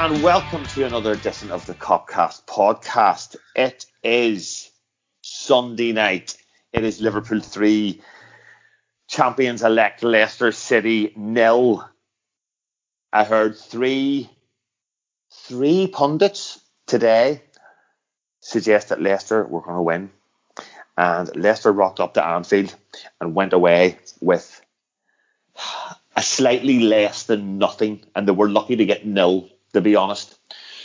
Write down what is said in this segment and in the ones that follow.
And welcome to another edition of the Copcast podcast. It is Sunday night. It is Liverpool 3, champions elect Leicester City nil. I heard three three pundits today suggest that Leicester were going to win. And Leicester rocked up to Anfield and went away with a slightly less than nothing, and they were lucky to get nil, to be honest.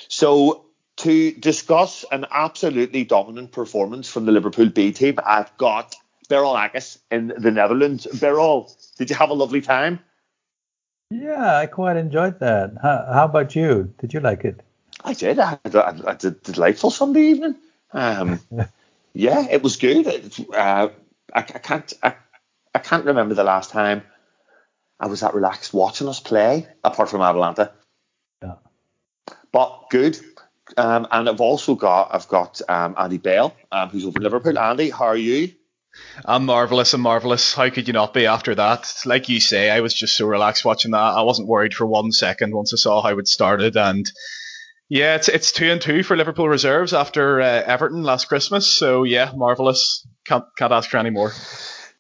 So to discuss an absolutely dominant performance from the Liverpool B team, I've got Beryl Agus in the Netherlands. Beryl, did you have a lovely time? Yeah, I quite enjoyed that. How, how about you? Did you like it? I did. I had, I had a delightful Sunday evening. Um, yeah, it was good. uh, I, I, can't. I, I can't remember the last time I was that relaxed watching us play, apart from Atalanta. But good. Um, and I've also got I've got um, Andy Bell, um, who's over in Liverpool. Andy, how are you? I'm marvelous. I'm marvelous. How could you not be after that? Like you say, I was just so relaxed watching that. I wasn't worried for one second once I saw how it started. And yeah, it's it's two and two for Liverpool reserves after uh, Everton last Christmas. So yeah, marvelous. Can't can't ask for any more.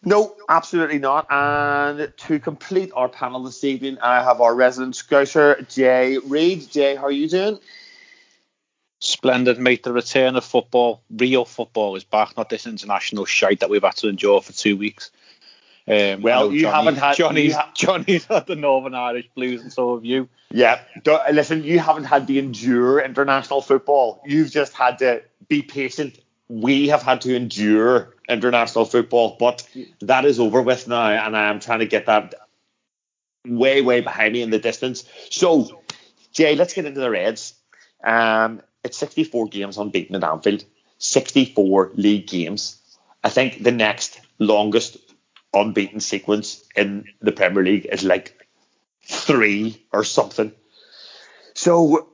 No, absolutely not. And to complete our panel this evening, I have our resident scouser, Jay Reid. Jay, how are you doing? Splendid, mate. The return of football, real football, is back. Not this international shite that we've had to endure for two weeks. Um, well, you Johnny, haven't had Johnny's, ha- Johnny's had the Northern Irish Blues, and so have you. Yeah, listen, you haven't had to endure international football. You've just had to be patient. We have had to endure international football, but that is over with now, and I am trying to get that way, way behind me in the distance. So, Jay, let's get into the Reds. Um, it's 64 games unbeaten at Anfield, 64 league games. I think the next longest unbeaten sequence in the Premier League is like three or something. So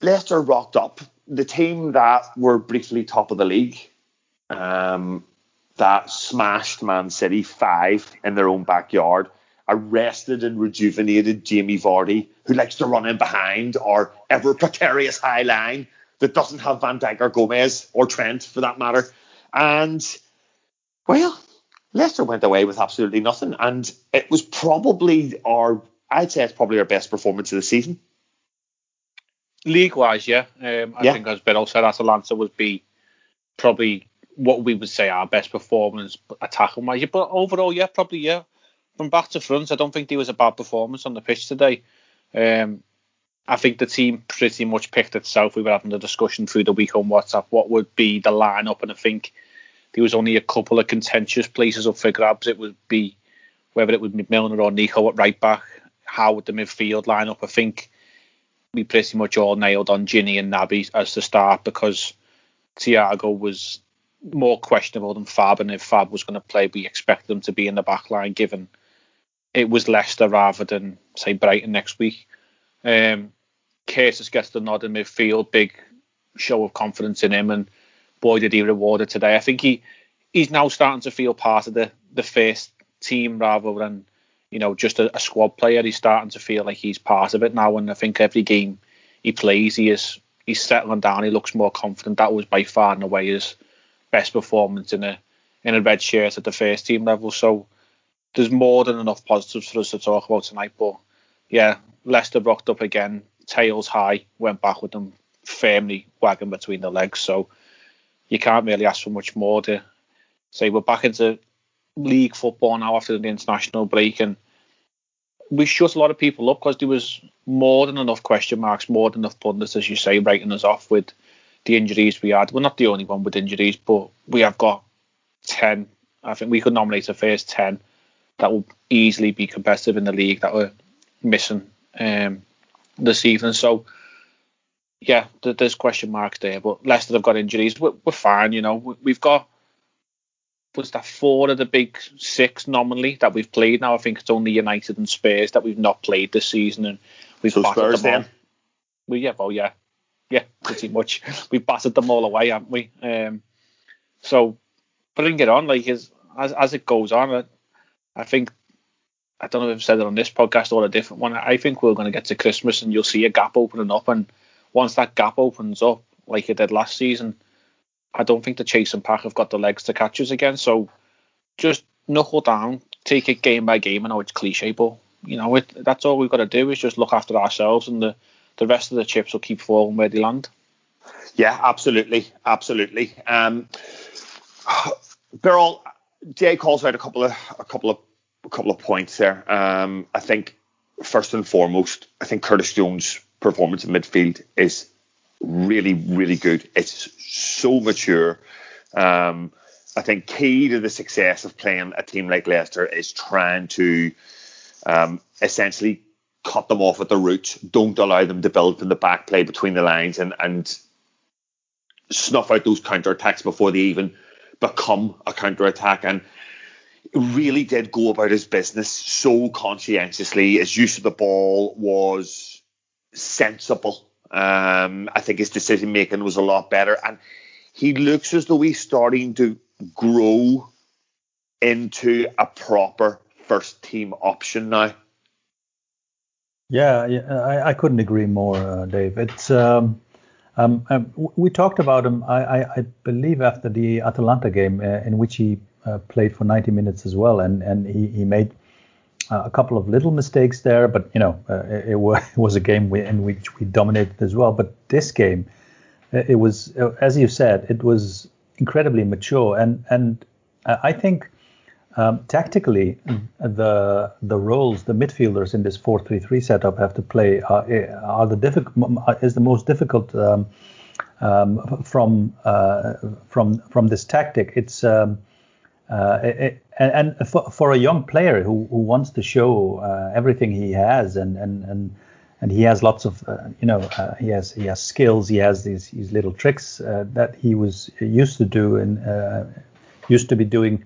Leicester rocked up. The team that were briefly top of the league um, that smashed Man City five in their own backyard, arrested and rejuvenated Jamie Vardy, who likes to run in behind our ever precarious high line that doesn't have Van Dijk or Gomez or Trent for that matter. And well, Leicester went away with absolutely nothing, and it was probably our I'd say it's probably our best performance of the season. League wise, yeah. Um, I yeah. think as Bill said, Atalanta would be probably what we would say our best performance attacking wise. But overall, yeah, probably yeah. From back to front, I don't think there was a bad performance on the pitch today. Um, I think the team pretty much picked itself. We were having a discussion through the week on WhatsApp what would be the lineup, and I think there was only a couple of contentious places up for grabs. It would be whether it would be Milner or Nico at right back. How would the midfield line up? I think we pretty much all nailed on Gini and Naby as the start because Thiago was more questionable than Fab, and if Fab was going to play, we expect them to be in the back line given it was Leicester rather than say Brighton next week. Um, Curtis gets the nod in midfield, big show of confidence in him, and boy did he reward it today. I think he he's now starting to feel part of the the first team rather than you know just a, a, squad player. He's starting to feel like he's part of it now, and I think every game he plays, he is he's settling down. He looks more confident. That was by far and away his best performance in a in a red shirt at the first team level. So there's more than enough positives for us to talk about tonight. But yeah, Leicester rocked up again, tails high, went back with them firmly wagging between the legs. So you can't really ask for much more to say we're back into league football now after the international break and we shut a lot of people up because there was more than enough question marks, more than enough pundits, as you say, writing us off with the injuries we had. We're not the only one with injuries, but we have got 10. I think we could nominate the first 10 that will easily be competitive in the league that were missing um, this evening. So yeah, there's question marks there, but Leicester have got injuries. We're, we're fine, you know. We've got was that four of the big six nominally that we've played now. I think it's only United and Spurs that we've not played this season, and we've so Spurs them all. We yeah, well yeah, yeah, pretty much. We've battered them all away, haven't we? Um, so bring it on, like as as, as it goes on. I, I think I don't know if I've said it on this podcast or a different one. I think we're going to get to Christmas and you'll see a gap opening up, and once that gap opens up, like it did last season, I don't think the chasing pack have got the legs to catch us again. So just knuckle down, take it game by game. I know it's cliche, but you know it, that's all we've got to do is just look after ourselves, and the the rest of the chips will keep falling where they land. Yeah, absolutely, absolutely. Um, Beryl, Jay calls out a couple of a couple of a couple of points there. Um, I think first and foremost, I think Curtis Jones' performance in midfield is really, really good. It's so mature. Um, I think key to the success of playing a team like Leicester is trying to um, essentially cut them off at the roots. Don't allow them to build from the back play between the lines and and snuff out those counter attacks before they even become a counter attack. And really did go about his business so conscientiously. His use of the ball was sensible. Um, I think his decision making was a lot better, and he looks as though he's starting to grow into a proper first team option now. Yeah, I, I couldn't agree more, uh, Dave. It's um, um, um, we talked about him. I, I, believe after the Atalanta game, uh, in which he uh, played for 90 minutes as well, and and he, he made uh, a couple of little mistakes there, but you know uh, it, it, was, it was a game in which we dominated as well. But this game, uh, it was as you said, it was incredibly mature, and and I think um, tactically, the the roles the midfielders in this 4-3-3 setup have to play are, are the difficult is the most difficult um, um, from uh, from from this tactic. It's um, uh, it, and, and for, for, a young player who, who wants to show uh, everything he has and and and and he has lots of uh, you know uh, he has he has skills he has these these little tricks uh, that he was used to do and used to be doing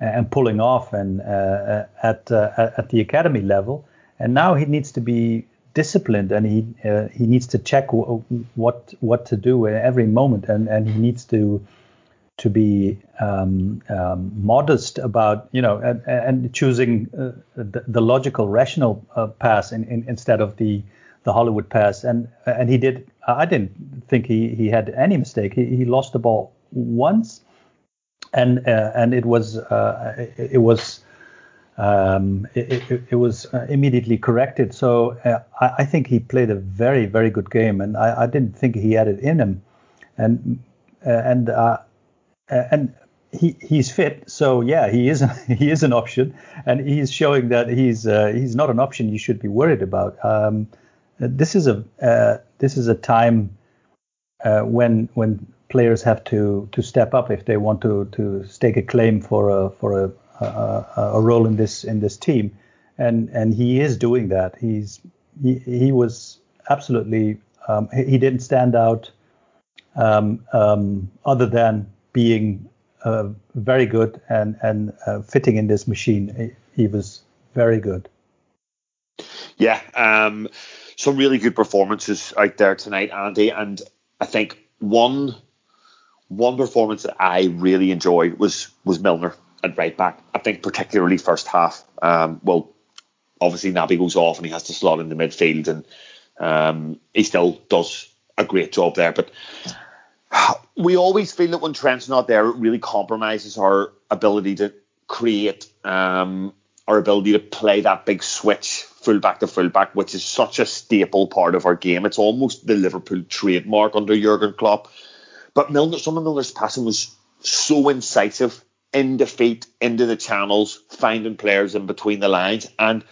and pulling off and uh, at uh, at the academy level. And now he needs to be disciplined and he uh, he needs to check w- what what to do every moment. And and he needs to to be um, um, modest about you know and, and choosing uh, the, the, logical rational uh, pass in, in, instead of the the Hollywood pass. And and he did I didn't think he he had any mistake. He, he lost the ball once and uh, and it was uh, it, it, was um, it, it, it, was uh, immediately corrected. So uh, I, I, think he played a very very good game, and I, I didn't think he had it in him, and uh, and uh, and he he's fit. So yeah, he is he is an option, and he's showing that he's he's not an option you should be worried about. Um, this is a this is a time when when players have to to step up if they want to to stake a claim for a for a a, a role in this in this team, and and he is doing that. He's he he was absolutely um, he didn't stand out um, um, other than being uh, very good and and uh, fitting in this machine. He, he was very good. Yeah, um, some really good performances out there tonight, Andy, and I think one one performance that I really enjoyed was was Milner at right back. I think particularly first half. Um, well, obviously Naby goes off and he has to slot in the midfield, and um, he still does a great job there. But we always feel that when Trent's not there, it really compromises our ability to create, um, our ability to play that big switch fullback to fullback, which is such a staple part of our game. It's almost the Liverpool trademark under Jurgen Klopp. But Milner, some of Milner's passing was so incisive in defeat, into the channels, finding players in between the lines. And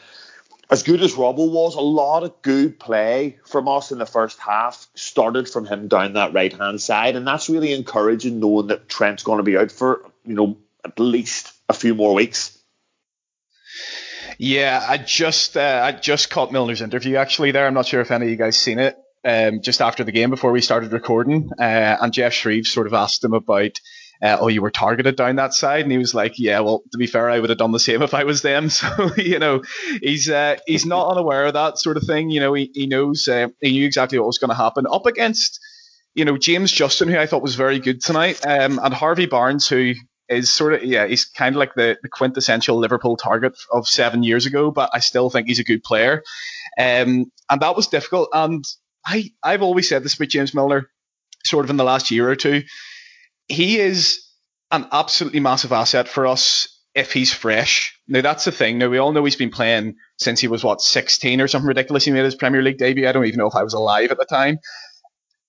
as good as Robbo was, a lot of good play from us in the first half started from him down that right hand side. And that's really encouraging knowing that Trent's going to be out for, you know, at least a few more weeks. Yeah, I just uh, I just caught Milner's interview actually there. I'm not sure if any of you guys seen it um, just after the game before we started recording, uh, and Geoff Shreeves sort of asked him about, uh, oh, you were targeted down that side, and he was like, yeah, well, to be fair, I would have done the same if I was them. So you know, he's uh, he's not unaware of that sort of thing. You know, he he knows uh, he knew exactly what was going to happen up against. You know James Justin, who I thought was very good tonight, um, and Harvey Barnes, who is sort of yeah, he's kind of like the, the quintessential Liverpool target of seven years ago, but I still think he's a good player. Um, and that was difficult. And I I've always said this about James Milner, sort of in the last year or two. He is an absolutely massive asset for us if he's fresh. Now that's the thing. Now we all know he's been playing since he was what 16 or something ridiculous. He made his Premier League debut. I don't even know if I was alive at the time.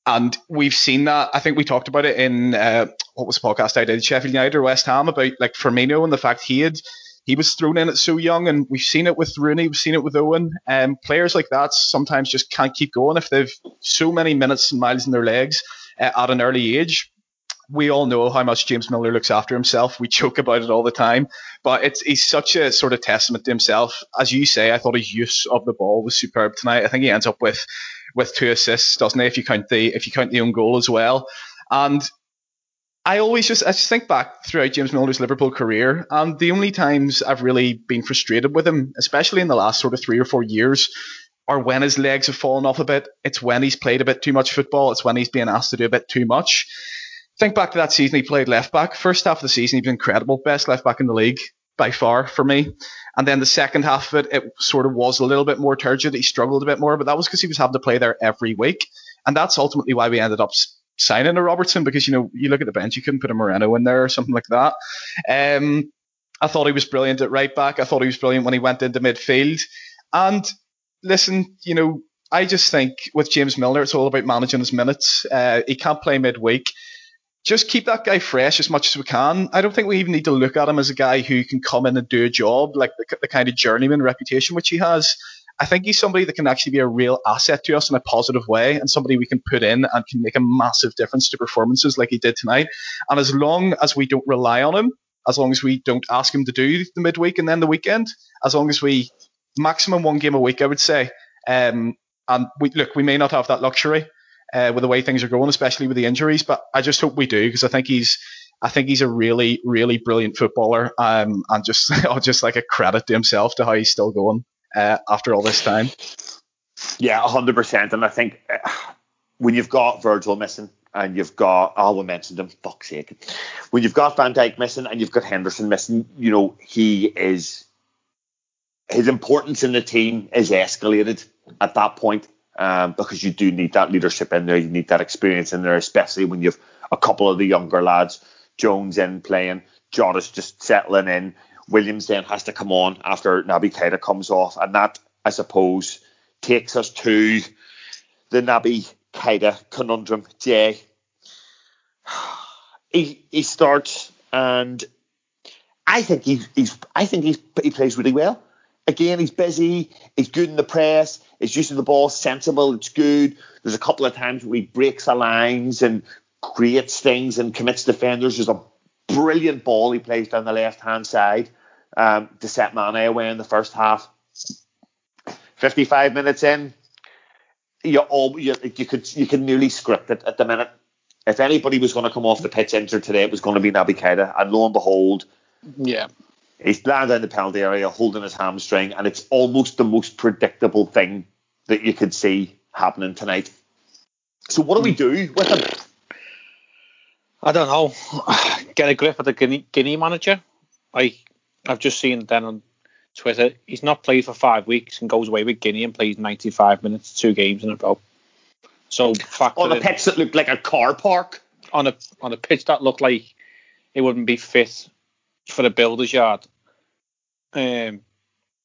And we've seen that. I think we talked about it in uh, what was the podcast I did, Sheffield United or West Ham, about like Firmino and the fact he had he was thrown in at so young, and we've seen it with Rooney, we've seen it with Owen. Um, players like that sometimes just can't keep going if they've so many minutes and miles in their legs uh, at an early age. We all know how much James Milner looks after himself. We joke about it all the time, but it's he's such a sort of testament to himself. As you say, I thought his use of the ball was superb tonight. I think he ends up with with two assists, doesn't he? If you count the if you count the own goal as well, and I always just I just think back throughout James Milner's Liverpool career, and the only times I've really been frustrated with him, especially in the last sort of three or four years, are when his legs have fallen off a bit. It's when he's played a bit too much football. It's when he's being asked to do a bit too much. Think back to that season he played left back. First half of the season, he was incredible, best left back in the league by far for me. And then the second half of it, it sort of was a little bit more turgid. He struggled a bit more, but that was because he was having to play there every week. And that's ultimately why we ended up signing a Robertson because, you know, you look at the bench, you couldn't put a Moreno in there or something like that. Um, I thought he was brilliant at right back. I thought he was brilliant when he went into midfield. And listen, you know, I just think with James Milner, it's all about managing his minutes. Uh, he can't play midweek just keep that guy fresh as much as we can. I don't think we even need to look at him as a guy who can come in and do a job like the, the kind of journeyman reputation which he has. I think he's somebody that can actually be a real asset to us in a positive way and somebody we can put in and can make a massive difference to performances like he did tonight. And as long as we don't rely on him, as long as we don't ask him to do the midweek and then the weekend, as long as we maximum one game a week, I would say. Um, and we look, we may not have that luxury, uh, with the way things are going, especially with the injuries. But I just hope we do because I think he's I think he's a really really brilliant footballer. Um, and just just like a credit to himself to how he's still going uh, after all this time. Yeah, hundred percent. And I think uh, when you've got Virgil missing and you've got oh we mentioned him, fuck's sake. When you've got Van Dijk missing and you've got Henderson missing, you know he is his importance in the team is escalated at that point um, because you do need that leadership in there. You need that experience in there, especially when you've a couple of the younger lads, Jones in playing, Jota's just settling in. Williams then has to come on after Naby Keita comes off, and that I suppose takes us to the Naby Keita conundrum. Jay, he he starts, and I think he's he's I think he's he plays really well. Again, he's busy. He's good in the press. His use of the ball sensible. It's good. There's a couple of times where he breaks the lines and creates things and commits defenders. There's a brilliant ball he plays down the left hand side um, to set Mane away in the first half. 55 minutes in, you all you, you could you can nearly script it at the minute. If anybody was going to come off the pitch injured today, it was going to be Naby Keita, and lo and behold, yeah, He's landed in the penalty area, holding his hamstring, and it's almost the most predictable thing that you could see happening tonight. So what do we do with him? I don't know. Get a grip of the Guinea, Guinea manager. I I've just seen then on Twitter he's not played for five weeks and goes away with Guinea and plays 95 minutes, two games in a row. So on a pitch that looked like a car park. On a on a pitch that looked like it wouldn't be fit for the builder's yard. Um,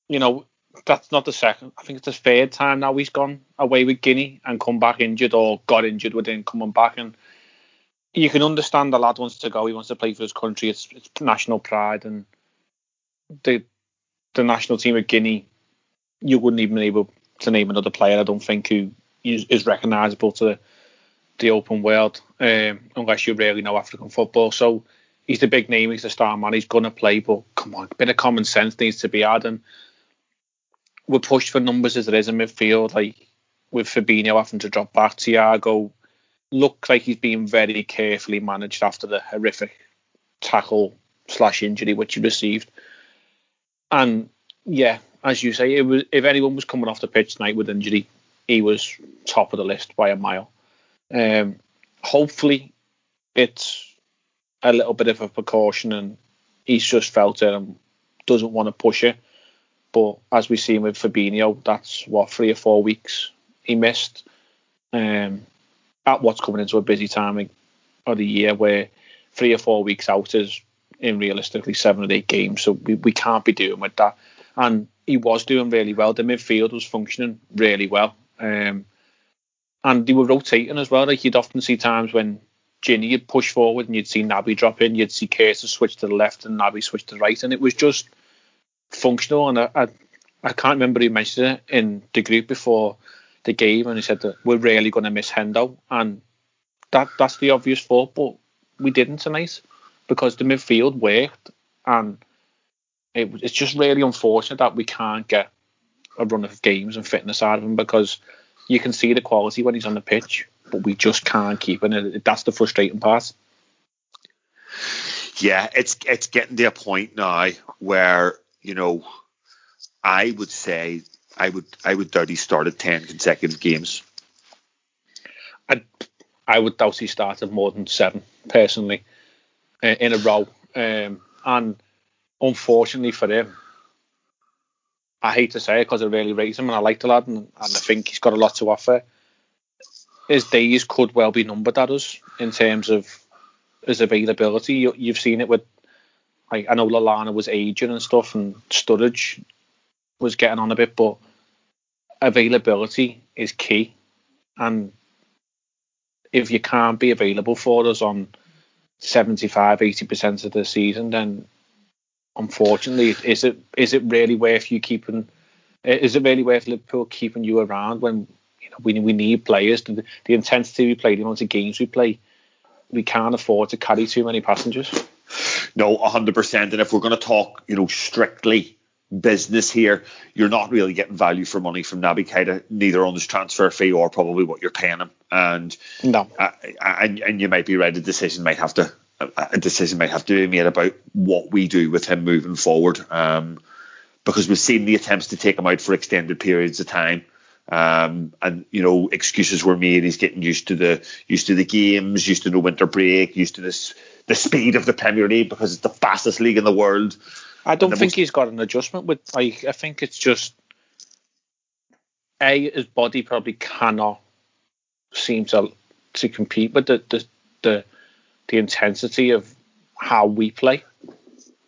you know, that's not the second. I think it's the third time now he's gone away with Guinea and come back injured or got injured within coming back. And you can understand the lad wants to go. He wants to play for his country. It's, it's national pride and the the national team of Guinea. You wouldn't even be able to name another player. I don't think who is, is recognisable to the, open world um, unless you really know African football. So he's the big name, he's the star man, he's gonna play, but come on, a bit of common sense needs to be had and we're pushed for numbers as it is in midfield, like with Fabinho having to drop back, Thiago looks like he's being very carefully managed after the horrific tackle slash injury which he received. And yeah, as you say, it was if anyone was coming off the pitch tonight with injury, he was top of the list by a mile. Um, hopefully, it's a little bit of a precaution, and he's just felt it and doesn't want to push it. But as we've seen with Fabinho, that's what three or four weeks he missed. Um, at what's coming into a busy time of the year where three or four weeks out is in realistically seven or eight games. So we, we can't be doing with that. And he was doing really well. The midfield was functioning really well. Um, and they were rotating as well. Like you'd often see times when Gini would push forward and you'd see Naby drop in, you'd see Curtis switch to the left and Naby switch to the right, and it was just functional. And I, I, I can't remember who mentioned it in the group before the game, and he said that we're really going to miss Hendo, and that that's the obvious thought, but we didn't tonight because the midfield worked, and it, it's just really unfortunate that we can't get a run of games and fitness out of him because you can see the quality when he's on the pitch, but we just can't keep it. That's the frustrating part. Yeah, it's it's getting to a point now where you know I would say I would I would doubt he started ten consecutive games. I I would doubt he started more than seven personally in a row, um, and unfortunately for him, I hate to say it because I really rate him and I like the lad and, and I think he's got a lot to offer. His days could well be numbered at us in terms of his availability. You, you've seen it with, I know Lallana was aging and stuff, and Sturridge was getting on a bit, but availability is key. And if you can't be available for us on 75, 80% of the season, then unfortunately, is it is it really worth you keeping? Is it really worth Liverpool keeping you around when you know we we need players? The, the intensity we play, the amount of games we play, we can't afford to carry too many passengers. No, hundred percent. And if we're going to talk, you know, strictly business here, you're not really getting value for money from Naby Keita, neither on his transfer fee or probably what you're paying him. And no, uh, and and you might be right. A decision might have to a decision might have to be made about what we do with him moving forward. Um, because we've seen the attempts to take him out for extended periods of time. Um, and you know, excuses were made. He's getting used to the used to the games, used to the winter break, used to this the speed of the Premier League because it's the fastest league in the world. I don't think he's got an adjustment with. I I think it's just a his body probably cannot seem to to compete with the the the the intensity of how we play.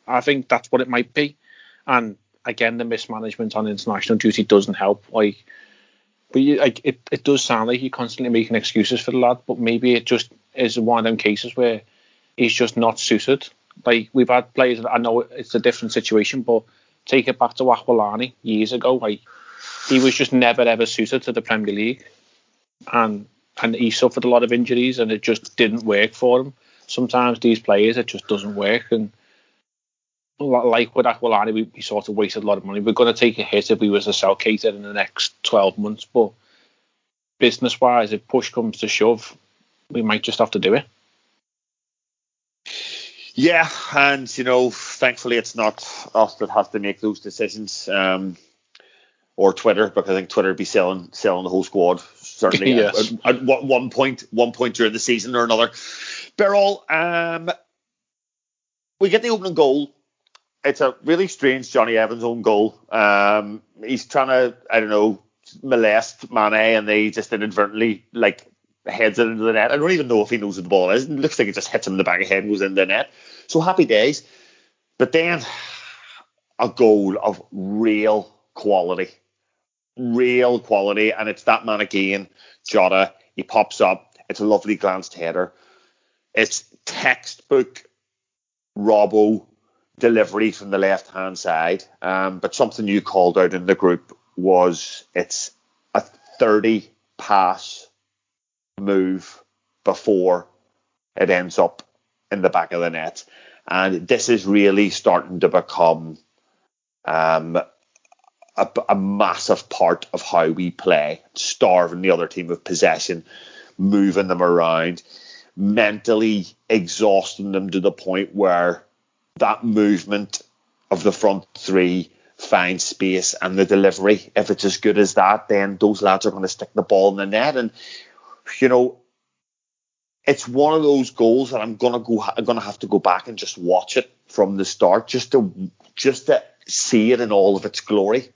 I think that's what it might be. And again, the mismanagement on international duty doesn't help. Like, but you, like it, it does sound like you're constantly making excuses for the lad, but maybe it just is one of them cases where he's just not suited. Like we've had players. I know it's a different situation, but take it back to Aquilani years ago. Like he was just never ever suited to the Premier League, and and he suffered a lot of injuries, and it just didn't work for him sometimes these players it just doesn't work and like with Aquilani we, we sort of wasted a lot of money we're going to take a hit if we was to sell Keita in the next 12 months but business wise if push comes to shove we might just have to do it yeah and you know thankfully it's not us that has to make those decisions um, or Twitter because I think Twitter would be selling selling the whole squad certainly yes. at, at, at, one point one point during the season or another. Beryl, um, we get the opening goal. It's a really strange Jonny Evans own goal. Um, he's trying to I don't know molest Mane and they just inadvertently like heads it into the net. I don't even know if he knows what the ball is. It looks like it just hits him in the back of the head and goes in the net. So happy days. But then a goal of real quality real quality, and it's that man again, Jota. He pops up. It's a lovely glanced header. It's textbook Robbo delivery from the left hand side. Um, but something you called out in the group was it's a 30 pass move before it ends up in the back of the net. And this is really starting to become um, a, a, massive part of how we play, starving the other team of possession, moving them around, mentally exhausting them to the point where that movement of the front three finds space and the delivery, if it's as good as that, then those lads are going to stick the ball in the net. And, you know, it's one of those goals that I'm gonna go. I'm gonna have to go back and just watch it from the start, just to just to see it in all of its glory.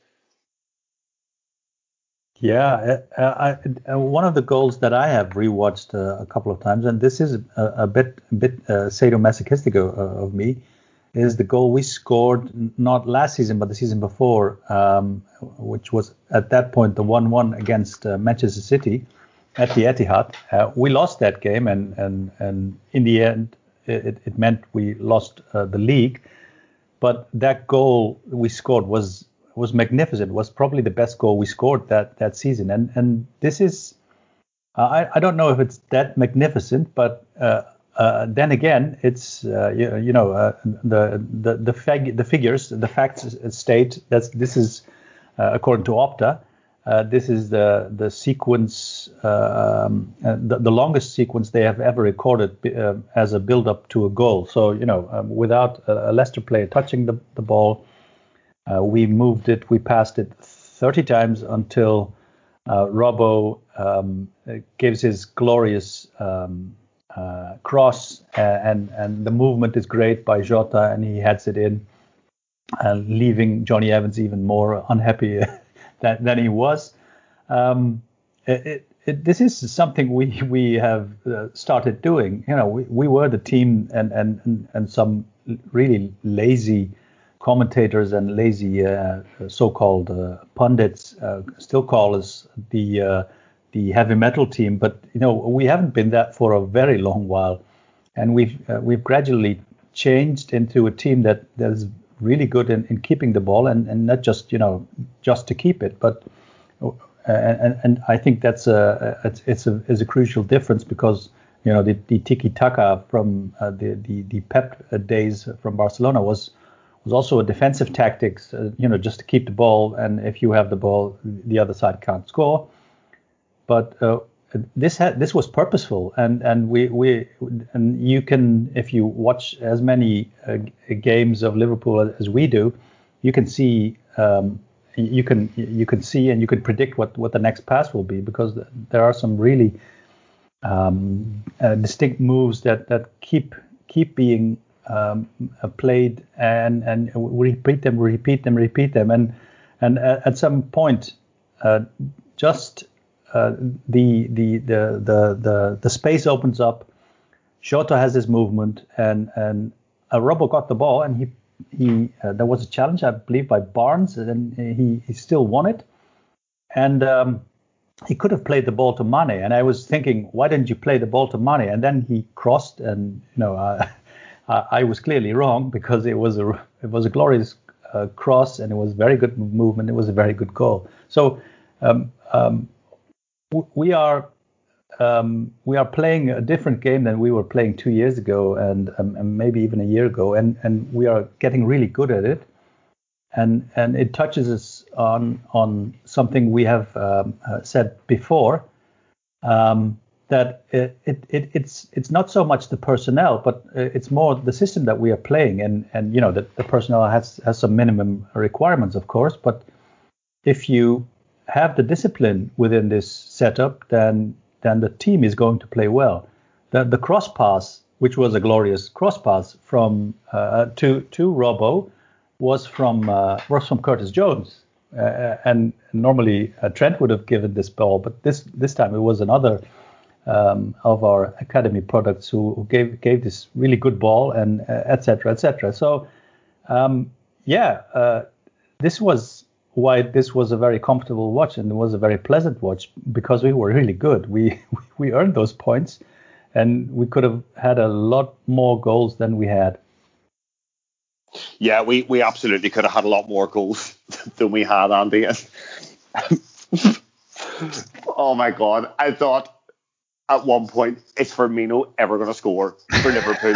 Yeah, uh, I, uh, one of the goals that I have rewatched uh, a couple of times, and this is a, a bit a bit uh, sadomasochistic of, of, me, is the goal we scored not last season but the season before, um, which was at that point the one-one against uh, Manchester City at the Etihad. Uh, we lost that game, and and and in the end, it, it meant we lost the league. But that goal we scored was was magnificent. Was probably the best goal we scored that that season. And and this is, uh, I I don't know if it's that magnificent, but uh, uh, then again, it's uh, you, you, know uh, the the the, fig- the figures, the facts state that this is uh, according to Opta. This is the the sequence, um, the, the, longest sequence they have ever recorded as a build-up to a goal. So you know, um, without a Leicester player touching the, the ball, uh, we moved it, we passed it 30 times until uh, Robbo um, gives his glorious um, uh, cross, and and the movement is great by Jota, and he heads it in, leaving Jonny Evans even more unhappy than, than he was. Um, it, it, this is something we we have uh, started doing. You know, we, we were the team, and and and some really lazy commentators and lazy uh, so-called uh, pundits uh, still call us the uh, the heavy metal team, but you know we haven't been that for a very long while, and we've uh, we've gradually changed into a team that that is really good in, in keeping the ball and, and not just you know just to keep it, but uh, and and I think that's a it's, it's a is a crucial difference because you know the, the tiki taka from the, the the Pep days from Barcelona was was also a defensive tactics, uh, you know, just to keep the ball. And if you have the ball, the other side can't score. But uh, this had this was purposeful, and and we we and you can if you watch as many uh, games of Liverpool as we do, you can see. Um, you can you can see and you can predict what, what the next pass will be because there are some really um, uh, distinct moves that, that keep keep being um, uh, played and and repeat them, repeat them, repeat them, and and at some point, uh, just uh, the, the the the the space opens up. Jota has his movement, and and uh, Robbo got the ball, and he he uh, there was a challenge, I believe, by Barnes, and he he still won it, and. Um, he could have played the ball to Mane, and I was thinking, why didn't you play the ball to Mane? And then he crossed, and you know, uh, uh, I was clearly wrong because it was a it was a glorious uh, cross and it was very good movement. It was a very good goal. So um, um, we are um, we are playing a different game than we were playing two years ago and, um, and, maybe even a year ago, and and we are getting really good at it. And and it touches us on on something we have um, uh, said before. Um, that it, it, it's it's not so much the personnel, but uh, it's more the system that we are playing, and and you know that the personnel has has some minimum requirements, of course, but if you have the discipline within this setup, then then the team is going to play well. The the cross pass, which was a glorious cross pass from uh, to to Robbo, was from uh, was from Curtis Jones, uh, and normally uh, Trent would have given this ball, but this this time it was another um, of our academy products who, gave gave this really good ball and etc. Uh, etc. Et so um, yeah, uh, this was why this was a very comfortable watch and it was a very pleasant watch because we were really good. We we earned those points, and we could have had a lot more goals than we had. Yeah, we, we absolutely could have had a lot more goals than we had, Andy. oh my god, I thought at one point, is Firmino ever going to score for Liverpool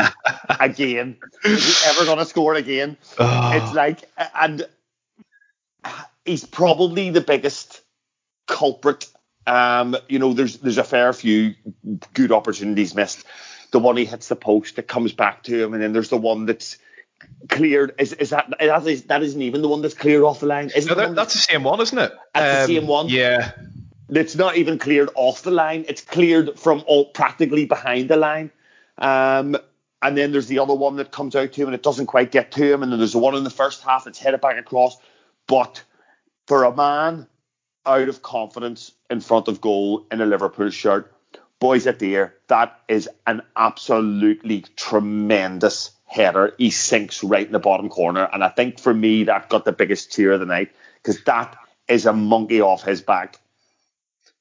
again? Is he ever going to score again? Oh. It's like, and he's probably the biggest culprit. Um, you know, there's there's a fair few good opportunities missed. The one he hits the post that comes back to him, and then there's the one that's cleared. Is, is that that, is, that isn't even the one that's cleared off the line? No, that, that's the same one, isn't it? That's um, the same one. Yeah. it's not even cleared off the line. It's cleared from all practically behind the line. Um, and then there's the other one that comes out to him and it doesn't quite get to him. And then there's the one in the first half that's headed back across. But for a man out of confidence in front of goal in a Liverpool shirt, boys at the air, that is an absolutely tremendous header. He sinks right in the bottom corner. And I think for me, that got the biggest cheer of the night because that is a monkey off his back.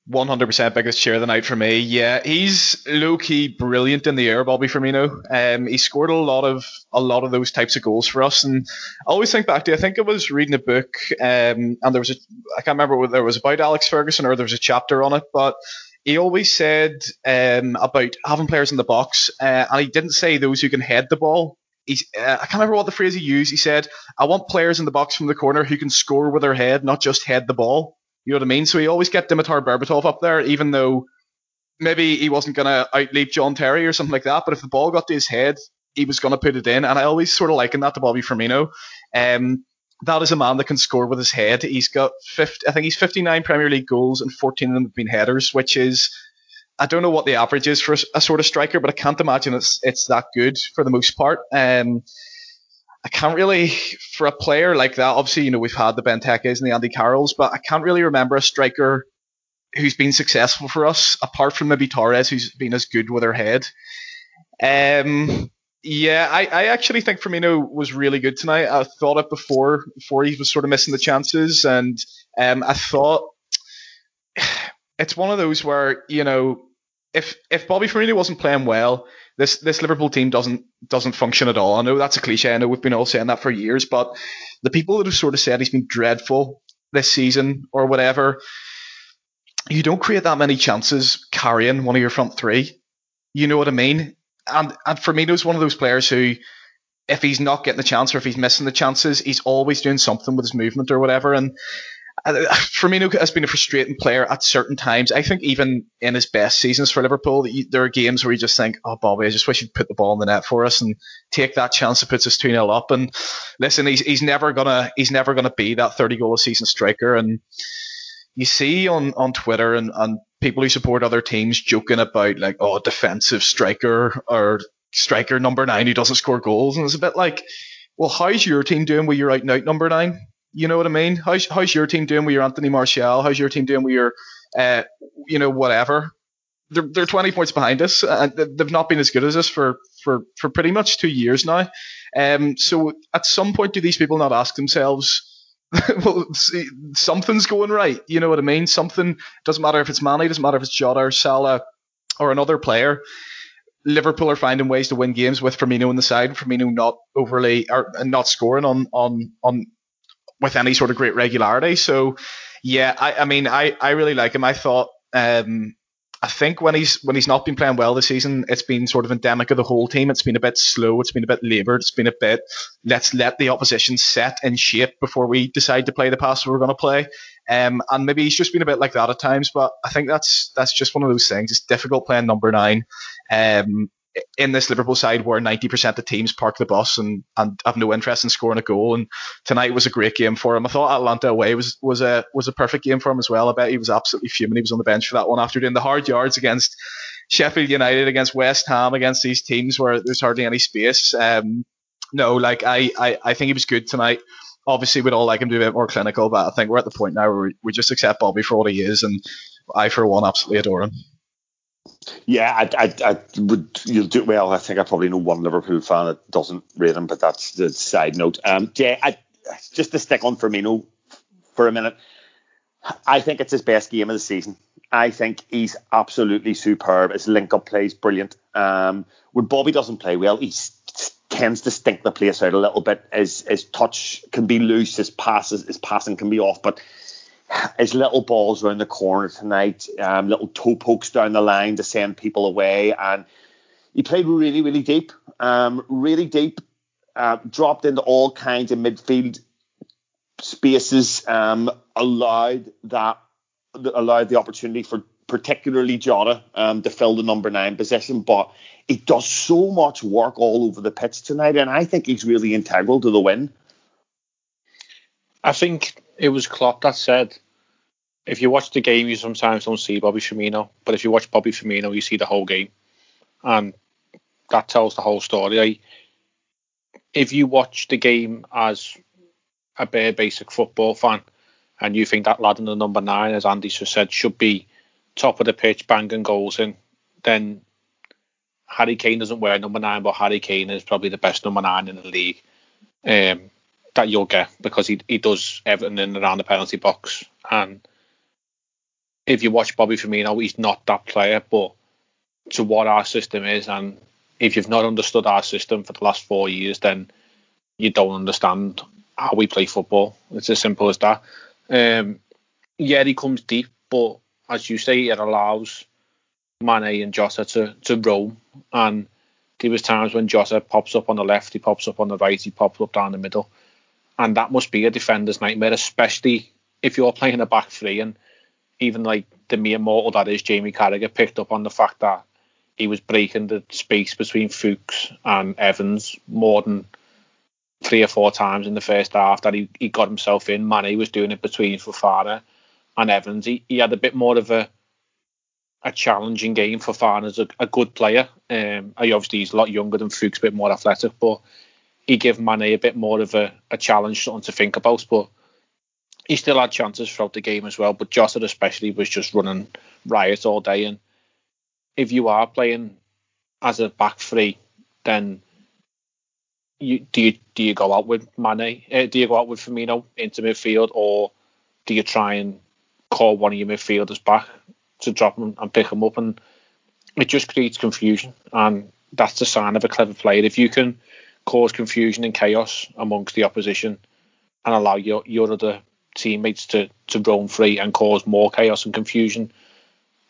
100% biggest share of the night for me. Yeah, he's low key brilliant in the air, Bobby Firmino. Um, he scored a lot of a lot of those types of goals for us, and I always think back to. I think I was reading a book, um, and there was a I can't remember whether it was about Alex Ferguson or there was a chapter on it, but he always said um, about having players in the box, uh, and he didn't say those who can head the ball. He's, uh, I can't remember what the phrase he used. He said, "I want players in the box from the corner who can score with their head, not just head the ball." You know what I mean? So he always get Dimitar Berbatov up there, even though maybe he wasn't going to outleap John Terry or something like that. But if the ball got to his head, he was going to put it in. And I always sort of liken that to Bobby Firmino. Um, that is a man that can score with his head. He's got 50, I think he's 59 Premier League goals and 14 of them have been headers, which is I don't know what the average is for a, a sort of striker, but I can't imagine it's it's that good for the most part. Um, I can't really, for a player like that, obviously, you know, we've had the Benteke's and the Andy Carrolls, but I can't really remember a striker who's been successful for us, apart from maybe Torres, who's been as good with her head. Um, yeah, I, I actually think Firmino was really good tonight. I thought it before, before he was sort of missing the chances, and um, I thought it's one of those where, you know, if if Bobby Firmino wasn't playing well, this this Liverpool team doesn't doesn't function at all. I know that's a cliche. I know we've been all saying that for years, but the people that have sort of said he's been dreadful this season or whatever, you don't create that many chances carrying one of your front three. You know what I mean? And and Firmino's one of those players who, if he's not getting the chance or if he's missing the chances, he's always doing something with his movement or whatever. And Firmino has been a frustrating player at certain times. I think even in his best seasons for Liverpool, there are games where you just think, "Oh, Bobby, I just wish you'd put the ball in the net for us and take that chance that puts us two 0 up." And listen, he's he's never gonna he's never gonna be that thirty goal a season striker. And you see on on Twitter and and people who support other teams joking about like, "Oh, defensive striker or striker number nine who doesn't score goals," and it's a bit like, "Well, how's your team doing with your out and out number nine? You know what I mean? How's how's your team doing with your Anthony Martial? How's your team doing with your, uh, you know, whatever? They're they're 20 points behind us, and they've not been as good as us for for for pretty much two years now. Um, so at some point, do these people not ask themselves? well, see, something's going right. You know what I mean? Something doesn't matter if it's Mane, doesn't matter if it's Jota or Salah or another player. Liverpool are finding ways to win games with Firmino on the side. Firmino not overly or not scoring on on on with any sort of great regularity. So yeah, I, I mean, I, I really like him. I thought, um, I think when he's when he's not been playing well this season, it's been sort of endemic of the whole team. It's been a bit slow. It's been a bit laboured. It's been a bit let's let the opposition set in shape before we decide to play the pass we're going to play. Um, and maybe he's just been a bit like that at times. But I think that's that's just one of those things. It's difficult playing number nine. Um, in this Liverpool side where 90% of teams park the bus and, and have no interest in scoring a goal. And tonight was a great game for him. I thought Atalanta away was was a was a perfect game for him as well. I bet he was absolutely fuming. He was on the bench for that one after doing the hard yards against Sheffield United, against West Ham, against these teams where there's hardly any space. Um, no, like I, I, I think he was good tonight. Obviously, we'd all like him to be a bit more clinical, but I think we're at the point now where we, we just accept Bobby for what he is, and I, for one, absolutely adore him. Yeah, I, I, I would. You'll do well. I think I probably know one Liverpool fan that doesn't rate him, but that's the side note. Um, yeah, I, just to stick on Firmino for a minute. I think it's his best game of the season. I think he's absolutely superb. His link up play is brilliant. Um, when Bobby doesn't play well, he tends to stink the place out a little bit. His his touch can be loose, his passes, his passing can be off, but his little balls around the corner tonight, um, little toe pokes down the line to send people away, and he played really, really deep, um, really deep, uh, dropped into all kinds of midfield spaces, um, allowed that allowed the opportunity for particularly Jota um, to fill the number nine position, but he does so much work all over the pitch tonight, and I think he's really integral to the win. I think it was Klopp that said if you watch the game, you sometimes don't see Bobby Firmino, but if you watch Bobby Firmino, you see the whole game, and that tells the whole story. If you watch the game as a bare basic football fan, and you think that lad in the number nine, as Andy just said, should be top of the pitch, banging goals in, then Harry Kane doesn't wear number nine, but Harry Kane is probably the best number nine in the league um, that you'll get because he he does everything in around the penalty box. And if you watch Bobby Firmino, he's not that player, but to what our system is, and if you've not understood our system for the last four years, then you don't understand how we play football. It's as simple as that. Um, yeah, he comes deep, but as you say, it allows Mane and Jota to, to roam. And there was times when Jota pops up on the left, he pops up on the right, he pops up down the middle. And that must be a defender's nightmare, especially if you're playing a back three and even like the mere mortal that is Jamie Carragher picked up on the fact that he was breaking the space between Fuchs and Evans more than three or four times in the first half that he, he got himself in. Mane was doing it between Fofana and Evans. He, he had a bit more of a a challenging game for Fofana's a, a good player. Um, he obviously he's a lot younger than Fuchs, a bit more athletic, but he gave Mane a bit more of a, a challenge, something to think about. But he still had chances throughout the game as well. But Jota especially was just running riot all day. And if you are playing as a back three, then you do you do you go out with Mane? Uh, do you go out with Firmino into midfield, or do you try and call one of your midfielders back to drop him and pick him up? And it just creates confusion, and that's the sign of a clever player. If you can cause confusion and chaos amongst the opposition and allow your your other teammates to to roam free and cause more chaos and confusion,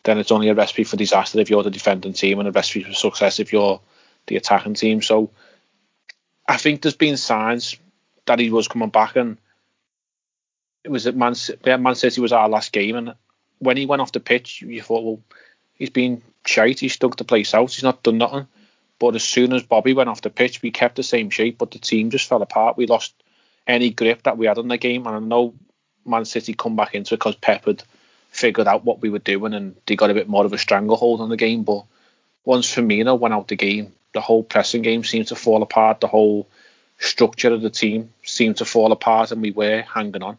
then it's only a recipe for disaster if you're the defending team and a recipe for success if you're the attacking team. So I think there's been signs that he was coming back, and it was at Man, Man City was our last game, and when he went off the pitch, you thought, well, he's been shite, he's stuck the place out, he's not done nothing. But as soon as Bobby went off the pitch, we kept the same shape, but the team just fell apart. We lost any grip that we had on the game, and I know Man City come back into it because Pep had figured out what we were doing, and they got a bit more of a stranglehold on the game. But once Firmino went out the game, the whole pressing game seemed to fall apart. The whole structure of the team seemed to fall apart, and we were hanging on.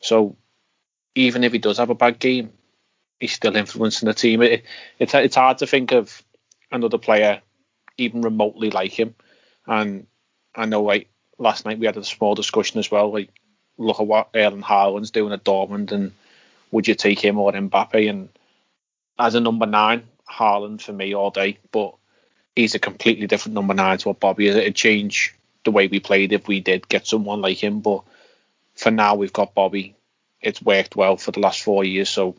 So even if he does have a bad game, he's still influencing the team. It, it's it's hard to think of another player even remotely like him. And I know like last night we had a small discussion as well. Like look at what Erling Haaland's doing at Dortmund, and would you take him or Mbappe? And as a number nine, Haaland for me all day. But he's a completely different number nine to what Bobby is. It'd change the way we played if we did get someone like him. But for now, we've got Bobby. It's worked well for the last four years, so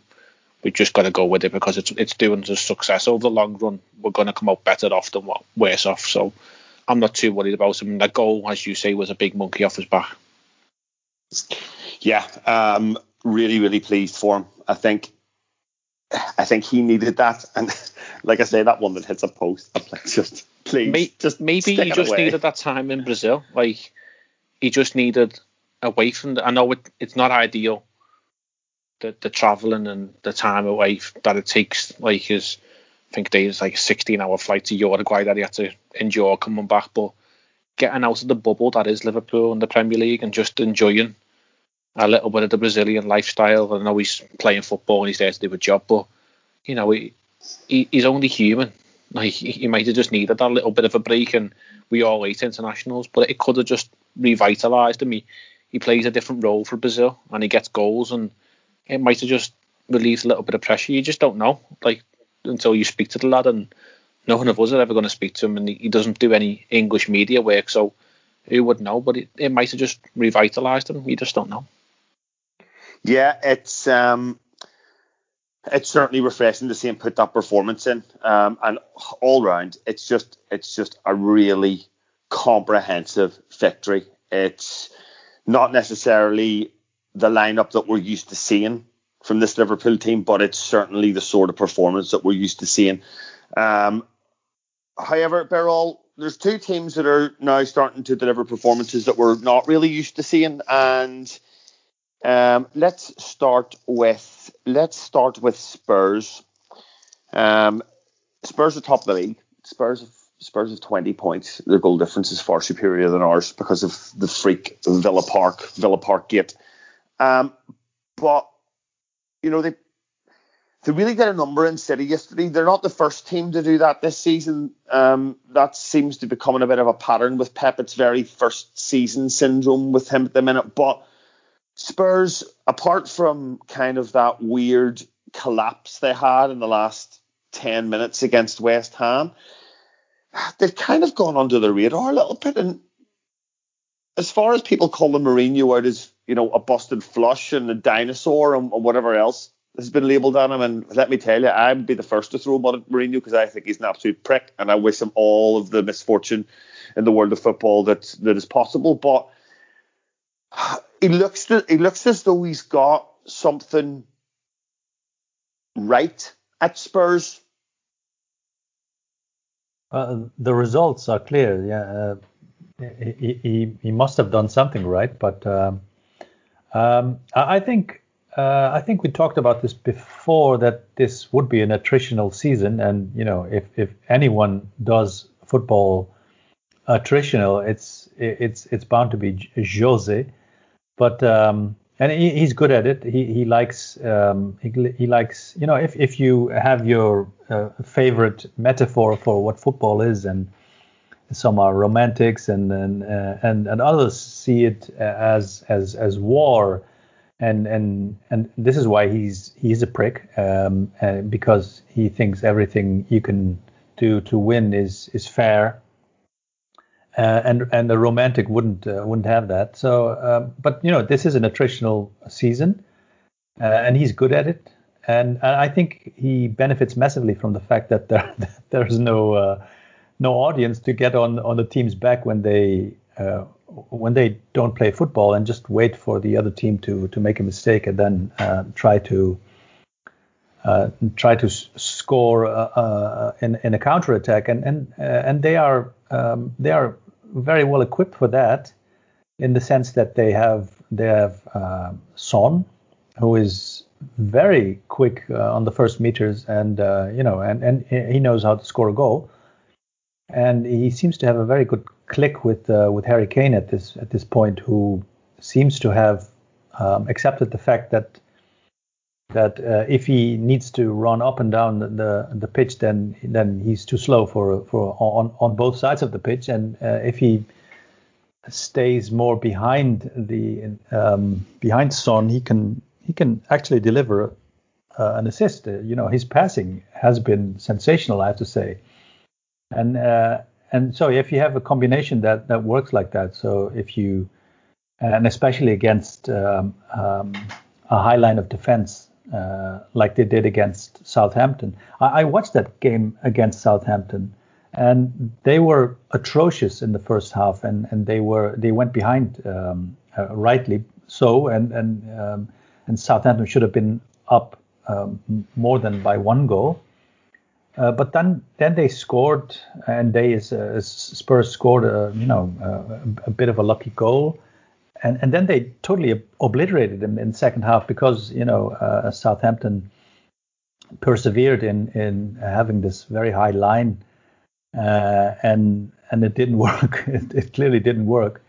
we've just got to go with it because it's it's doing us success over the long run. We're going to come out better off than what worse off. So I'm not too worried about him. That goal, as you say, was a big monkey off his back. Yeah, um, really, really pleased for him. I think, I think he needed that, and like I say, that one that hits a post, I'm like, just please, maybe, just maybe he just away. needed that time in Brazil. Like he just needed away from. The, I know it, it's not ideal, the the traveling and the time away that it takes. Like his, I think there's like a 16 hour flight to Uruguay that he had to endure coming back, but getting out of the bubble that is Liverpool and the Premier League and just enjoying a little bit of the Brazilian lifestyle. I know he's playing football and he's there to do a job, but you know he, he he's only human. Like he might have just needed that little bit of a break, and we all hate internationals, but it could have just revitalised him. He he plays a different role for Brazil, and he gets goals, and it might have just relieved a little bit of pressure. You just don't know, like until you speak to the lad, and no one of us are ever going to speak to him, and he, doesn't do any English media work, so who would know? But it, it might have just revitalised him. You just don't know. Yeah, it's um, it's certainly refreshing to see him put that performance in, um, and all round, it's just it's just a really comprehensive victory. It's not necessarily the lineup that we're used to seeing from this Liverpool team, but it's certainly the sort of performance that we're used to seeing. Um, however, Birol, there's two teams that are now starting to deliver performances that we're not really used to seeing, and Um, let's start with let's start with Spurs. Um, Spurs are top of the league. Spurs have Spurs have 20 points. Their goal difference is far superior than ours because of the freak Villa Park, Villa Park gate. Um, but you know they they really did a number in City yesterday. They're not the first team to do that this season. Um, that seems to be becoming a bit of a pattern with Pep. It's very first season syndrome with him at the minute. But Spurs, apart from kind of that weird collapse they had in the last 10 minutes against West Ham, they've kind of gone under the radar a little bit. And as far as people call the Mourinho out as, you know, a busted flush and a dinosaur and, and whatever else, has been labelled on him. And let me tell you, I'd be the first to throw mud at Mourinho because I think he's an absolute prick, and I wish him all of the misfortune in the world of football that that is possible. But he looks to, he looks as though he's got something right at Spurs. Uh, the results are clear. Yeah, uh, he, he he must have done something right, but um, um, I think uh, I think we talked about this before that this would be an attritional season, and you know, if if anyone does football attritional, it's it's it's bound to be Jose. But um, and he, he's good at it. He he likes um, he, he likes you know if if you have your uh, favorite metaphor for what football is, and some are romantics, and and uh, and, and others see it as as as war and and and this is why he's he's a prick um, uh, because he thinks everything you can do to win is is fair. Uh, and and the romantic wouldn't uh, wouldn't have that. So, um, but you know, this is an attritional season, uh, and he's good at it. And, and, I think he benefits massively from the fact that there there's no uh, no audience to get on on the team's back when they uh, when they don't play football and just wait for the other team to to make a mistake and then uh, try to uh, try to s- score uh, uh in in a counter attack and and uh, and they are um, they are very well equipped for that in the sense that they have they have Son who is very quick on the first meters and you know and and he knows how to score a goal and he seems to have a very good click with uh, with Harry Kane at this at this point, who seems to have um, accepted the fact that that uh, if he needs to run up and down the the pitch, then then he's too slow for for on on both sides of the pitch, and uh, if he stays more behind the um, behind Son, he can he can actually deliver uh, an assist. Uh, you know, his passing has been sensational, I have to say and uh, and so if you have a combination that that works like that, so if you and especially against um, um, a high line of defense uh, like they did against Southampton. I, I, watched that game against Southampton, and they were atrocious in the first half, and, and they were they went behind um, uh, rightly so, and and um, and Southampton should have been up um, more than by one goal. Uh, but then then they scored, and they uh, Spurs scored a you know a, a, bit of a lucky goal, and and then they totally obliterated them in the second half because you know uh, Southampton persevered in in having this very high line, uh, and and it didn't work. it, it, clearly didn't work,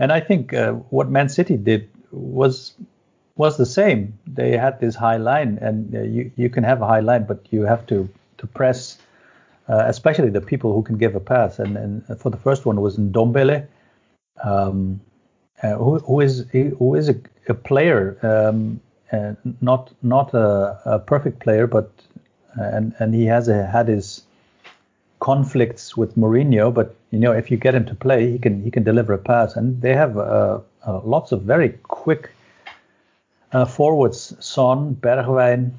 and I think uh, what Man City did was was the same. They had this high line, and uh, you you can have a high line, but you have to to press, uh, especially the people who can give a pass. And, and for the first one was Ndombele, um, uh, who, who is who is a, a player, um, uh, not not a, a, perfect player, but uh, and and he has a, had his conflicts with Mourinho. But you know, if you get him to play, he can he can deliver a pass. And they have uh, uh, lots of very quick. forwards, Son, Bergwijn,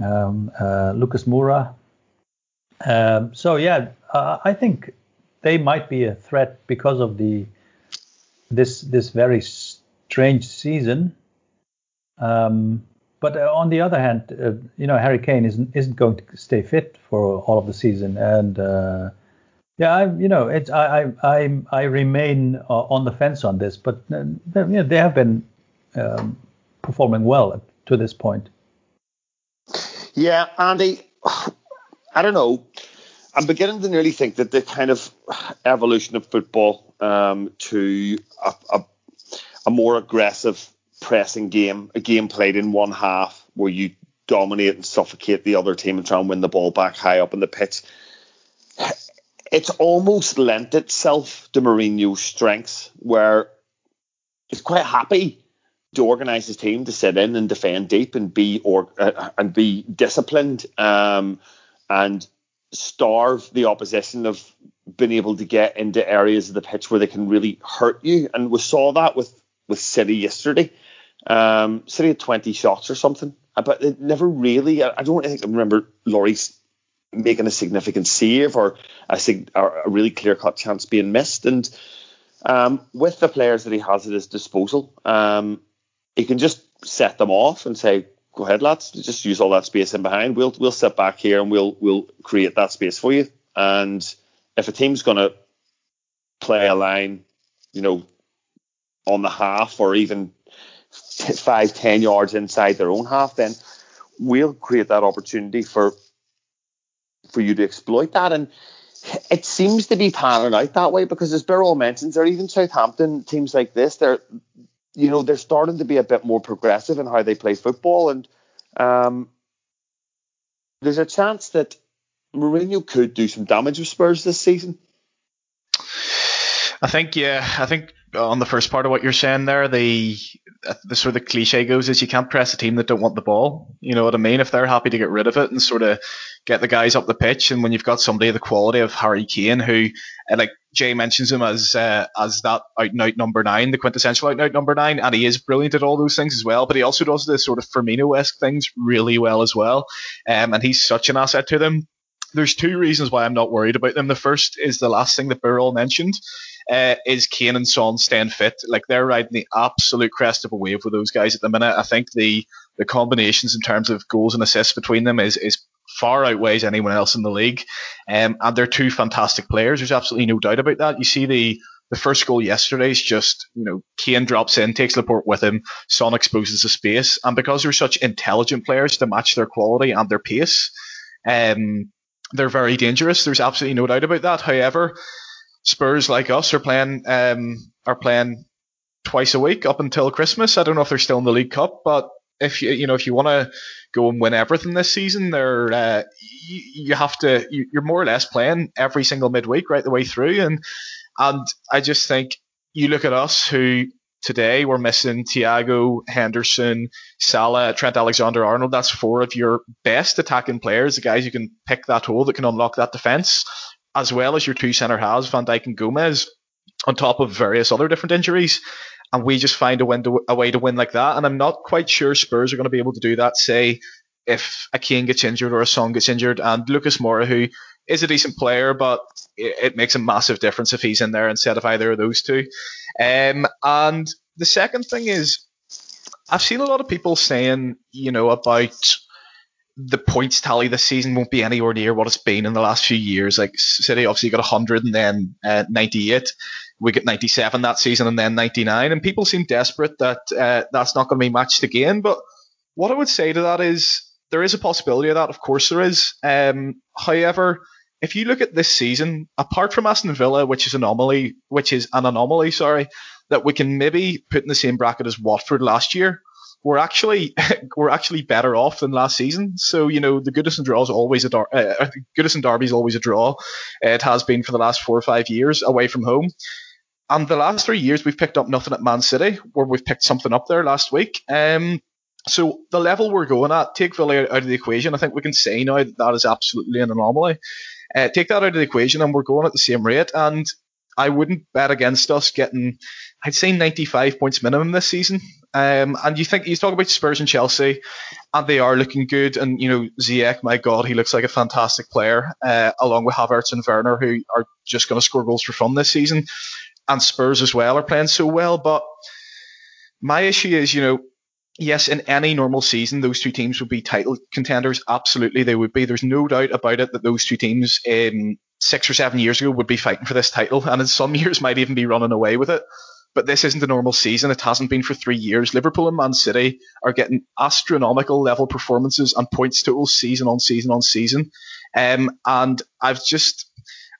um, Lucas Moura, um, so yeah, uh, I think they might be a threat because of the this this very strange season. Um, but uh, on the other hand, uh, you know, Harry Kane isn't isn't going to stay fit for all of the season, and uh, yeah, I, you know, it's I I I, I remain uh, on the fence on this, but uh, you know, they have been um, performing well to this point. Yeah, Andy, I don't know. I'm beginning to nearly think that the kind of evolution of football um, to a, a, a, more aggressive pressing game, a game played in one half where you dominate and suffocate the other team and try and win the ball back high up in the pitch. It's almost lent itself to Mourinho's strengths, where he's quite happy to organise his team to sit in and defend deep and be or uh, and be disciplined um, and starve the opposition of being able to get into areas of the pitch where they can really hurt you. And we saw that with with City yesterday. Um, City had 20 shots or something, but it never really. I, don't think I remember Lloris making a significant save or a, or a really clear cut chance being missed. And um, with the players that he has at his disposal, um, he can just set them off and say, "Go ahead, lads, just use all that space in behind. We'll we'll sit back here and we'll we'll create that space for you." And if a team's going to play a line, you know, on the half or even five, ten yards inside their own half, then we'll create that opportunity for for you to exploit that. And it seems to be panning out that way because, as Birol mentions, or even Southampton teams like this, they're you know they're starting to be a bit more progressive in how they play football, and um, there's a chance that Mourinho could do some damage with Spurs this season. I think yeah, I think on the first part of what you're saying there, the the sort of the cliche goes is you can't press a team that don't want the ball. You know what I mean? If they're happy to get rid of it and sort of get the guys up the pitch, and when you've got somebody of the quality of Harry Kane, who like Jay mentions him as uh, as that out and out number nine, the quintessential out and out number nine, and he is brilliant at all those things as well. But he also does the sort of Firmino esque things really well as well, um, and he's such an asset to them. There's two reasons why I'm not worried about them. The first is the last thing that Birol mentioned uh, is Kane and Son staying fit. Like they're riding the absolute crest of a wave with those guys at the minute. I think the the combinations in terms of goals and assists between them is is far outweighs anyone else in the league. Um, and they're two fantastic players. There's absolutely no doubt about that. You see the the first goal yesterday is just, you know, Kane drops in, takes Laporte with him, Son exposes the space, and because they're such intelligent players to match their quality and their pace, um, they're very dangerous. There's absolutely no doubt about that. However, Spurs like us are playing um, are playing twice a week up until Christmas. I don't know if they're still in the League Cup, but if you you know if you want to go and win everything this season, they're uh, you, you, have to you, you're more or less playing every single midweek right the way through, and and I just think you look at us who today we're missing Thiago, Henderson, Salah, Trent Alexander-Arnold. That's four of your best attacking players, the guys you can pick that hole that can unlock that defense as well as your two centre halves, Van Dijk and Gomez, on top of various other different injuries. And we just find a, to, a way to win like that. And I'm not quite sure Spurs are going to be able to do that, say, if a Kane gets injured or a Son gets injured. And Lucas Moura, who is a decent player, but it, it makes a massive difference if he's in there instead of either of those two. Um, and the second thing is, I've seen a lot of people saying, you know, about the points tally this season won't be anywhere near what it's been in the last few years. Like City obviously got 100 and then uh, 98. We get 97 that season and then 99. And people seem desperate that uh, that's not going to be matched again. But what I would say to that is there is a possibility of that. Of course there is. Um, however, if you look at this season, apart from Aston Villa, which is anomaly, which is an anomaly, sorry, that we can maybe put in the same bracket as Watford last year we're actually we're actually better off than last season. So you know the Goodison draw is always a dar- uh, Goodison derby is always a draw. It has been for the last four or five years away from home. And the last three years we've picked up nothing at Man City, where we've picked something up there last week. Um, so the level we're going at, take Villa out of the equation. I think we can say now that that is absolutely an anomaly. Uh, take that out of the equation, and we're going at the same rate. And I wouldn't bet against us getting, I'd say 95 points minimum this season. Um, and you think you talk about Spurs and Chelsea, and they are looking good. And you know Ziyech, my God, he looks like a fantastic player, uh, along with Havertz and Werner, who are just going to score goals for fun this season. And Spurs as well are playing so well. But my issue is, you know, yes, in any normal season, those two teams would be title contenders. Absolutely, they would be. There's no doubt about it that those two teams in six or seven years ago would be fighting for this title, and in some years might even be running away with it. But this isn't a normal season. It hasn't been for three years. Liverpool and Man City are getting astronomical level performances and points totals season on season on season. Um, and I've just,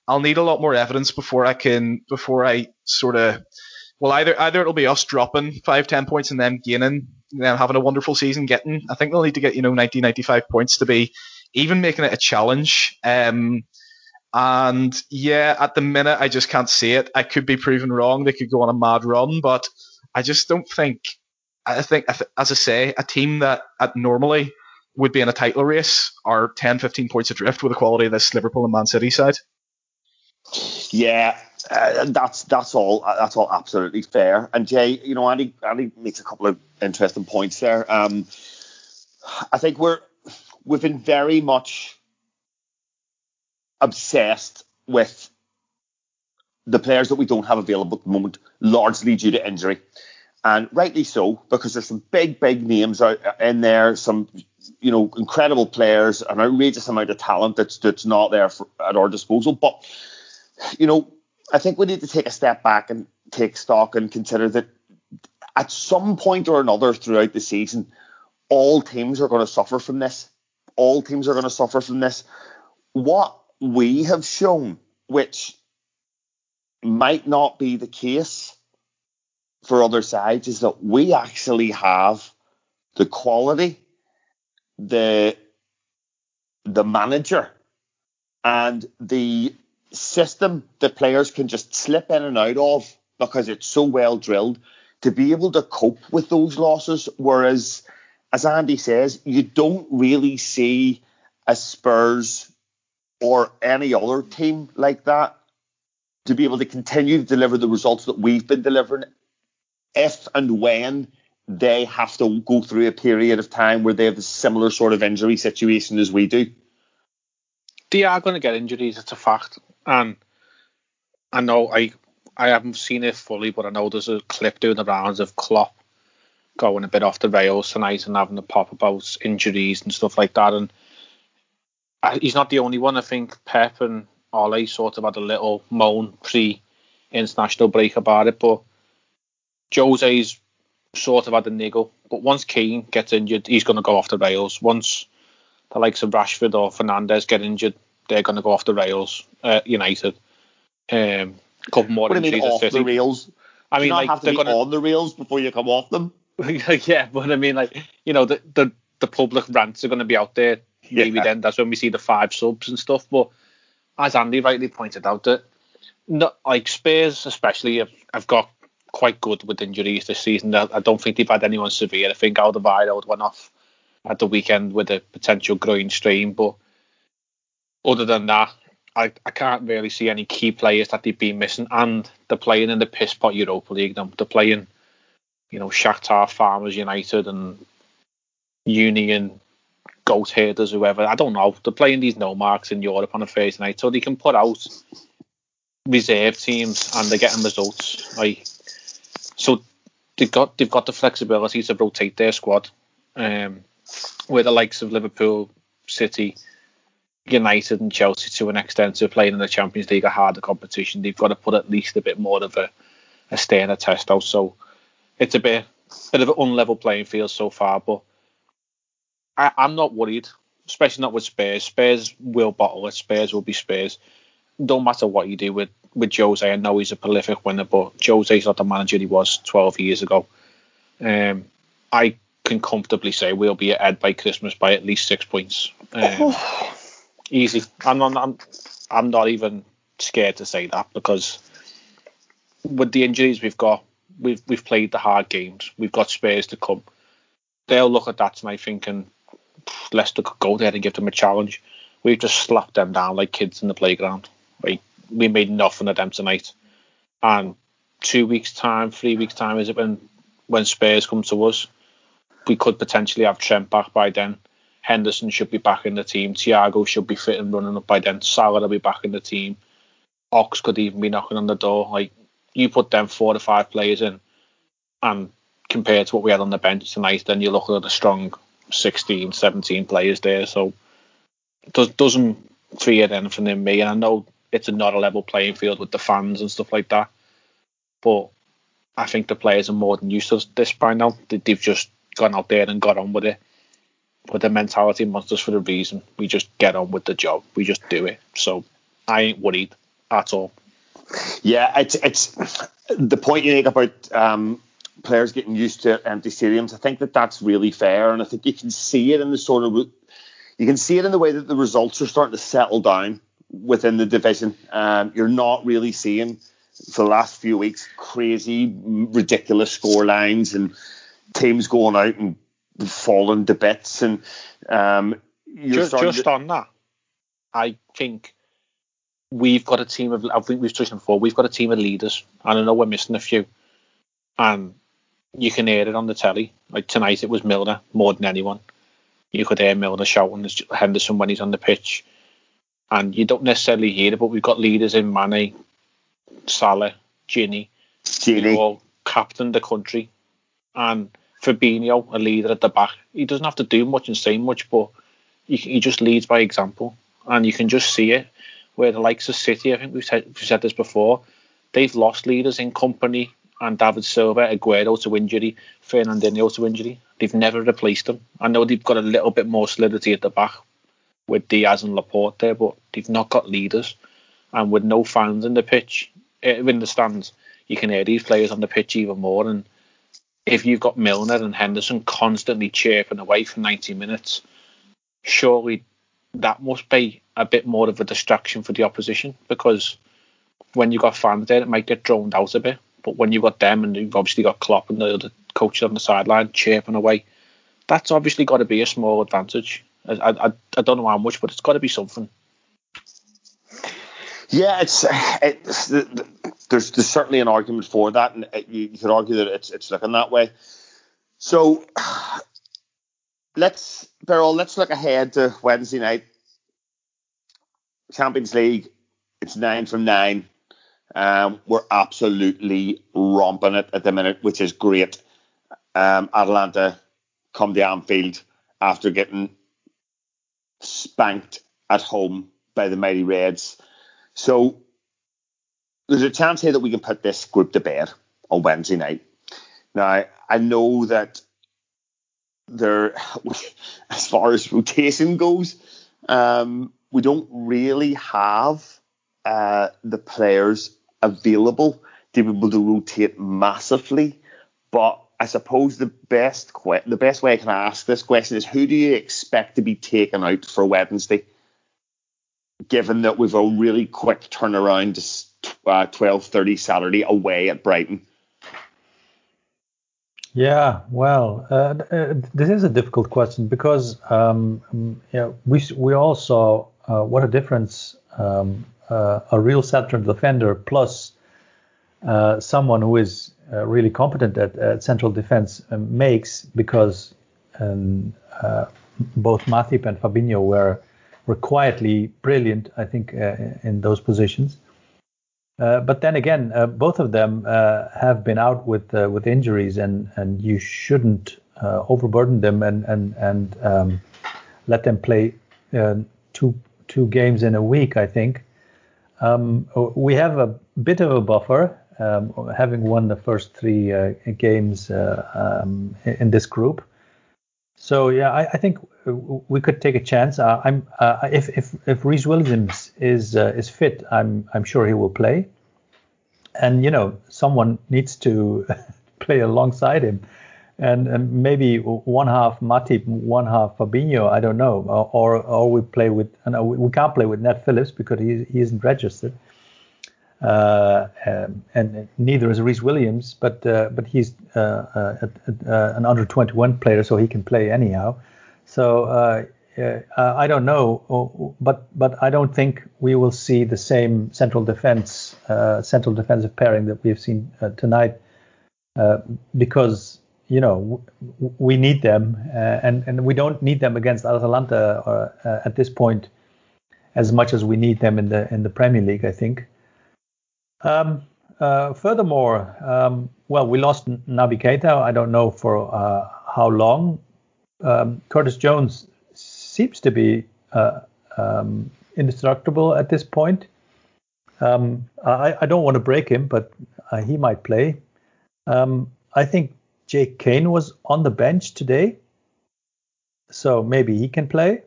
I'll need a lot more evidence before I can, before I sort of, well, either either it'll be us dropping five, ten points and then gaining, and then having a wonderful season. Getting, I think they'll need to get you know 90, 95 points to be even making it a challenge. Um, and yeah, at the minute, I just can't see it. I could be proven wrong. They could go on a mad run, but I just don't think. I think, as I say, a team that normally would be in a title race are 10, 15 points adrift with the quality of this Liverpool and Man City side. Yeah, uh, that's that's all that's all absolutely fair. And Jay, you know, Andy Andy makes a couple of interesting points there. Um, I think we're we've been very much obsessed with the players that we don't have available at the moment, largely due to injury. And rightly so, because there's some big, big names out in there, some you know incredible players, an outrageous amount of talent that's that's not there for, at our disposal. But you know, I think we need to take a step back and take stock and consider that at some point or another throughout the season, all teams are going to suffer from this. All teams are going to suffer from this. What we have shown, which might not be the case for other sides, is that we actually have the quality, the the manager, and the system that players can just slip in and out of because it's so well drilled to be able to cope with those losses. Whereas, as Andy says, you don't really see a Spurs or any other team like that to be able to continue to deliver the results that we've been delivering if and when they have to go through a period of time where they have a similar sort of injury situation as we do. They are going to get injuries, it's a fact. And I know I I haven't seen it fully, but I know there's a clip doing the rounds of Klopp going a bit off the rails tonight and having a pop about injuries and stuff like that. And he's not the only one. I think Pep and Ole sort of had a little moan pre international break about it, but Jose's sort of had a niggle. But once Kane gets injured, he's going to go off the rails. Once the likes of Rashford or Fernandes get injured, they're going to go off the rails. Uh, United. Um, a couple more what injuries. Do you mean off the rails? I mean, like have to they're going on the rails before you come off them. yeah, but I mean, like you know, the the, the public rants are going to be out there maybe then that's when we see the five subs and stuff. But as Andy rightly pointed out, that not like Spurs especially have, have got quite good with injuries this season. I don't think they've had anyone severe. I think Alderweireld went off at the weekend with a potential groin strain, but other than that, I, I can't really see any key players that they've been missing. And they're playing in the piss pot Europa League. They're playing, you know, Shakhtar, Farmers United, and Union goat herders, whoever. I don't know. They're playing these no marks in Europe on a Thursday night, so they can put out reserve teams and they're getting results. Like so, they've got they've got the flexibility to rotate their squad. Um, where the likes of Liverpool, City, United, and Chelsea to an extent are playing in the Champions League a harder competition. They've got to put at least a bit more of a a a test out. So it's a bit bit of an unlevel playing field so far, but I, am not worried, especially not with Spurs. Spurs will bottle it. Spurs will be Spurs. Don't matter what you do with with Jose. I know he's a prolific winner, but Jose's not the manager he was 12 years ago. Um, I can comfortably say we'll be ahead by Christmas by at least six points. Um, easy. I'm, I'm, I'm, I'm not even scared to say that because with the injuries we've got, we've we've played the hard games. We've got Spurs to come. They'll look at that tonight thinking Leicester could go there and give them a challenge. We've just slapped them down like kids in the playground. Like we made nothing of them tonight. And two weeks time, three weeks time is it when when Spurs come to us? We could potentially have Trent back by then. Henderson should be back in the team. Thiago should be fit and running up by then. Salah will be back in the team. Ox could even be knocking on the door. Like you put them four to five players in, and compared to what we had on the bench tonight, then you're looking at a strong 16, 17 players there. So does, doesn't create anything in me. And I know it's not a level playing field with the fans and stuff like that. But I think the players are more than used to this by now. They've just gone out there and got on with it. But the mentality monsters for the reason. We just get on with the job. We just do it. So I ain't worried at all. Yeah, it's it's the point you make about um, players getting used to empty stadiums. I think that that's really fair, and I think you can see it in the sort of you can see it in the way that the results are starting to settle down within the division. Um, you're not really seeing for the last few weeks crazy, ridiculous score lines and teams going out and falling to bits. And um, just, just to... on that, I think we've got a team of. I think we've touched on before. We've got a team of leaders, and I know we're missing a few. And you can hear it on the telly. Like tonight, it was Milner more than anyone. You could hear Milner shouting Henderson when he's on the pitch and you don't necessarily hear it, but we've got leaders in Mane, Salah, Gini, Gini. all captain the country, and Fabinho, a leader at the back. He doesn't have to do much and say much, but he, he just leads by example, and you can just see it. Where the likes of City, I think we've said, we've said this before, they've lost leaders in Kompany and David Silva, Aguero to injury, Fernandinho to injury. They've never replaced them. I know they've got a little bit more solidity at the back, with Dias and Laporte there, but they've not got leaders. And with no fans in the pitch, eh, in the stands, you can hear these players on the pitch even more. And if you've got Milner and Henderson constantly chirping away for 90 minutes, surely that must be a bit more of a distraction for the opposition because when you've got fans there, it might get drowned out a bit. But when you've got them and you've obviously got Klopp and the other coaches on the sideline chirping away, that's obviously got to be a small advantage. I, I, I don't know how much, but it's got to be something. Yeah, it's, it's there's there's certainly an argument for that, and uh, you, you could argue that it's it's looking that way. So let's Birol, let's look ahead to Wednesday night. Champions League, it's nine from nine. Um, we're absolutely romping it at the minute, which is great. Um, Atalanta come to Anfield after getting spanked at home by the mighty Reds. So there's a chance here that we can put this group to bed on Wednesday night. Now I know that there, as far as rotation goes, um, we don't really have uh, the players available to be able to rotate massively, but I suppose the best que- the best way I can ask this question is who do you expect to be taken out for Wednesday? Given that we've a really quick turnaround to uh, twelve thirty Saturday away at Brighton. Yeah, well, uh, uh, this is a difficult question because um, we we all saw uh, what a difference um, uh, a real central defender plus uh, someone who is uh, really competent at, at central defense um, makes because um, uh, both Matip and Fabinho were were quietly brilliant, I think, uh, in those positions. Uh, but then again, both of them have been out with with injuries, and and you shouldn't overburden them and and and um, let them play two two games in a week. I think um, we have a bit of a buffer um, having won the first three uh, games uh, um, in this group. So yeah, I, I, think we could take a chance. Uh, I'm uh, if if if Rhys Williams is uh, is fit, I'm I'm sure he will play. And you know, someone needs to play alongside him, and, and maybe one half Matip, one half Fabinho. I don't know, or or we play with. No, we can't play with Nat Phillips because he he isn't registered. Uh, um, and neither is Rhys Williams, but uh, but he's uh, a, a, an under 21 player, so he can play anyhow. So I don't know, but but I don't think we will see the same central defense central defensive pairing that we've seen tonight, because you know we need them, and and we don't need them against Atalanta or, at this point as much as we need them in the in the Premier League. I think. Um, uh, furthermore, um, well, we lost Naby Keita. I don't know for uh, how long. Um, Curtis Jones seems to be uh, um, indestructible at this point. Um, I, I, don't want to break him, but uh, he might play. Um, I think Jake Cain was on the bench today, so maybe he can play.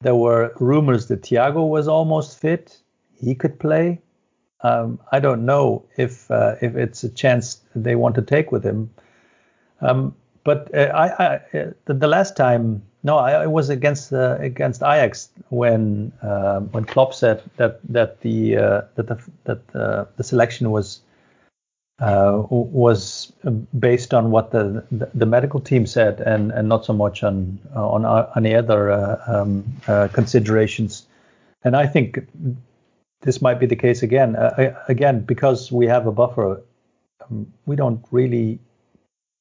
There were rumors that Thiago was almost fit; he could play. Um, I don't know if uh, if it's a chance they want to take with him. Um, but uh, I, I uh, the, the, last time, no, I, was against uh, against Ajax when um, when Klopp said that that the uh, that the that the selection was uh, was based on what the, the, the medical team said and, and not so much on on any other uh, um, uh, considerations. And I think this might be the case again. Uh, again, because we have a buffer, um, we don't really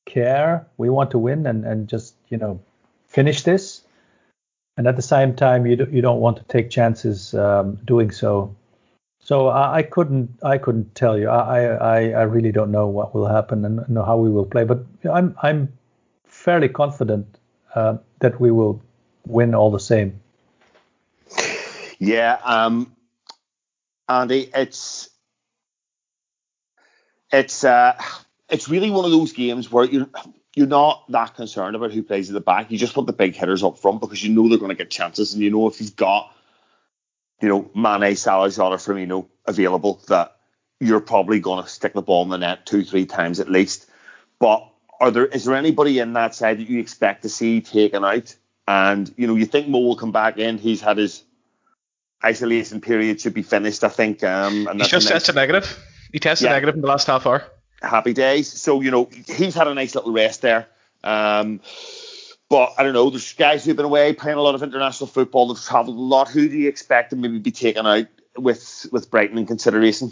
care. We want to win and, and just you know finish this. And at the same time, you do, you don't want to take chances um, doing so. So I, I, couldn't I couldn't tell you. I, I I really don't know what will happen and know how we will play. But I'm I'm fairly confident uh, that we will win all the same. Yeah, um, Andy, it's it's uh, it's really one of those games where you're you're not that concerned about who plays at the back. You just want the big hitters up front because you know they're going to get chances, and you know if you've got you know Mane, Salah, Jota, Firmino available, that you're probably going to stick the ball in the net two, three times at least. But are there is there anybody in that side that you expect to see taken out? And you know, you think Mo will come back in. He's had his isolation period should be finished, I think. Um, and he's just tested negative. He tested yeah. negative in the last half hour. Happy days. So you know he's had a nice little rest there. Um, but I don't know. There's guys who've been away playing a lot of international football. They've travelled a lot. Who do you expect to maybe be taken out with with Brighton in consideration?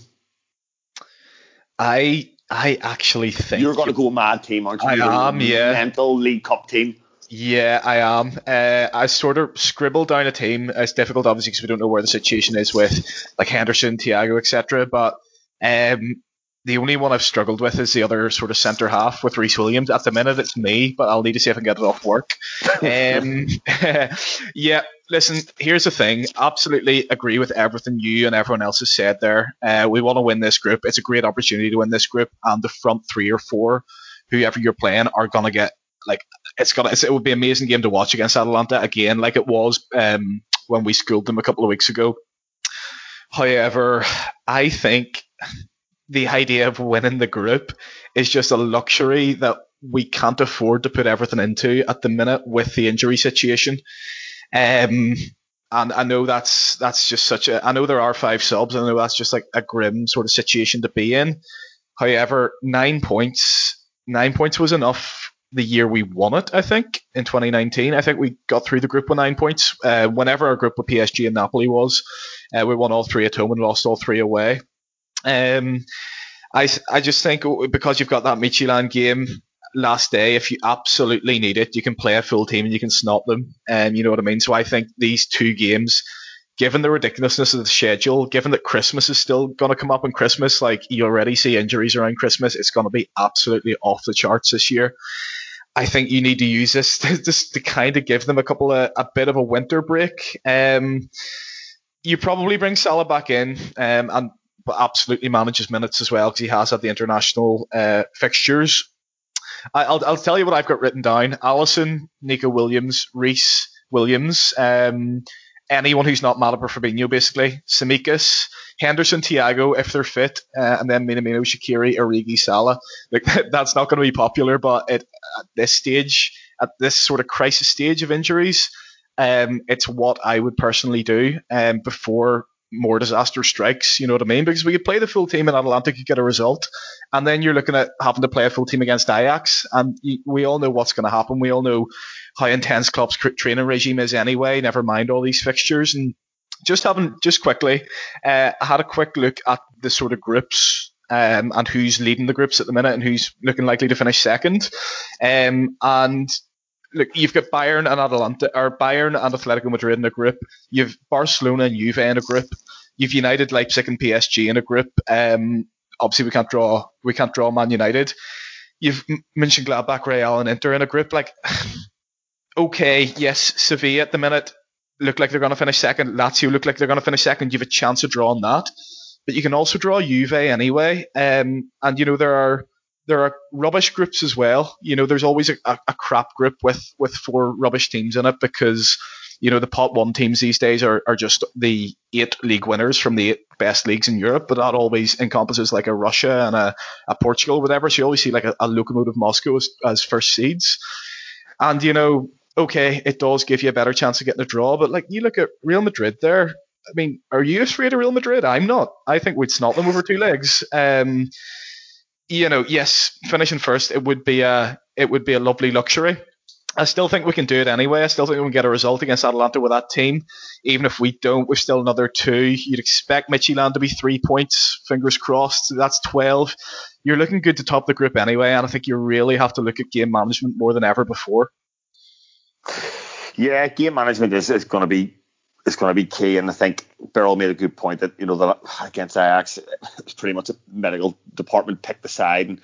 I I actually think you're going to go mad team, aren't you? I am. Yeah. Mental League Cup team. Yeah, I am. Uh, I sort of scribbled down a team. It's difficult, obviously, because we don't know where the situation is with like Henderson, Thiago, etc. But um, the only one I've struggled with is the other sort of centre half with Rhys Williams. At the minute, it's me, but I'll need to see if I can get it off work. um, yeah, listen, here's the thing. Absolutely agree with everything you and everyone else has said there. Uh, we want to win this group. It's a great opportunity to win this group, and the front three or four, whoever you're playing, are gonna get like it's gonna. It's, it would be an amazing game to watch against Atalanta again, like it was um, when we schooled them a couple of weeks ago. However, I think the idea of winning the group is just a luxury that we can't afford to put everything into at the minute with the injury situation. Um, and I know that's that's just such a. I know there are five subs. I know that's just like a grim sort of situation to be in. However, nine points, nine points was enough the year we won it. I think in 2019, I think we got through the group with nine points. Uh, whenever our group with PSG and Napoli was, uh, we won all three at home and lost all three away. Um, I, I just think because you've got that Midtjylland game last day, if you absolutely need it, you can play a full team and you can snot them. Um, you know what I mean? So I think these two games, given the ridiculousness of the schedule, given that Christmas is still going to come up on Christmas, like you already see injuries around Christmas, it's going to be absolutely off the charts this year. I think you need to use this to, just to kind of give them a couple of a bit of a winter break. Um, you probably bring Salah back in, um, and absolutely manages minutes as well because he has had the international uh, fixtures. I, will I'll tell you what I've got written down: Alisson, Neco Williams, Rhys Williams, um, anyone who's not Matip Fabinho, basically, Tsimikas, Henderson, Thiago, if they're fit, uh, and then Minamino, Shaqiri, Origi, Salah. Like that's not going to be popular, but at this stage, at this sort of crisis stage of injuries, um, it's what I would personally do um, before more disaster strikes. You know what I mean? Because we could play the full team in Atalanta could get a result, and then you're looking at having to play a full team against Ajax, and we all know what's going to happen. We all know how intense Klopp's training regime is anyway. Never mind all these fixtures and just having just quickly, uh, I had a quick look at the sort of groups um, and who's leading the groups at the minute and who's looking likely to finish second. Um, and look, you've got Bayern and Atalanta, or Bayern and Atletico Madrid in a group. You've Barcelona and Juve in a group. You've United, Leipzig, and PSG in a group. Um, obviously, we can't draw we can't draw Man United. You've mentioned Gladbach, Real, and Inter in a group. Like, okay, yes, Sevilla at the minute look like they're going to finish second. Lazio look like they're going to finish second. You have a chance of drawing that, but you can also draw Juve anyway. Um, and you know there are there are rubbish groups as well. You know, there's always a, a, crap group with with four rubbish teams in it because you know the pot one teams these days are, are just the eight league winners from the eight best leagues in Europe, but that always encompasses like a Russia and a, a Portugal, whatever. So you always see like a, a Lokomotiv Moscow as, as first seeds, and you know, okay, it does give you a better chance of getting a draw, but like you look at Real Madrid there. I mean, are you afraid of Real Madrid? I'm not. I think we'd snot them over two legs. Um, you know, yes, finishing first, it would be a it would be a lovely luxury. I still think we can do it anyway. I still think we can get a result against Atalanta with that team. Even if we don't, we're still another two. You'd expect Midtjylland to be three points. Fingers crossed. That's 12. You're looking good to top the group anyway, and I think you really have to look at game management more than ever before. Yeah, game management is, is going to be is going to be key, and I think Birol made a good point that you know that against Ajax, it's pretty much a medical department picked the side. And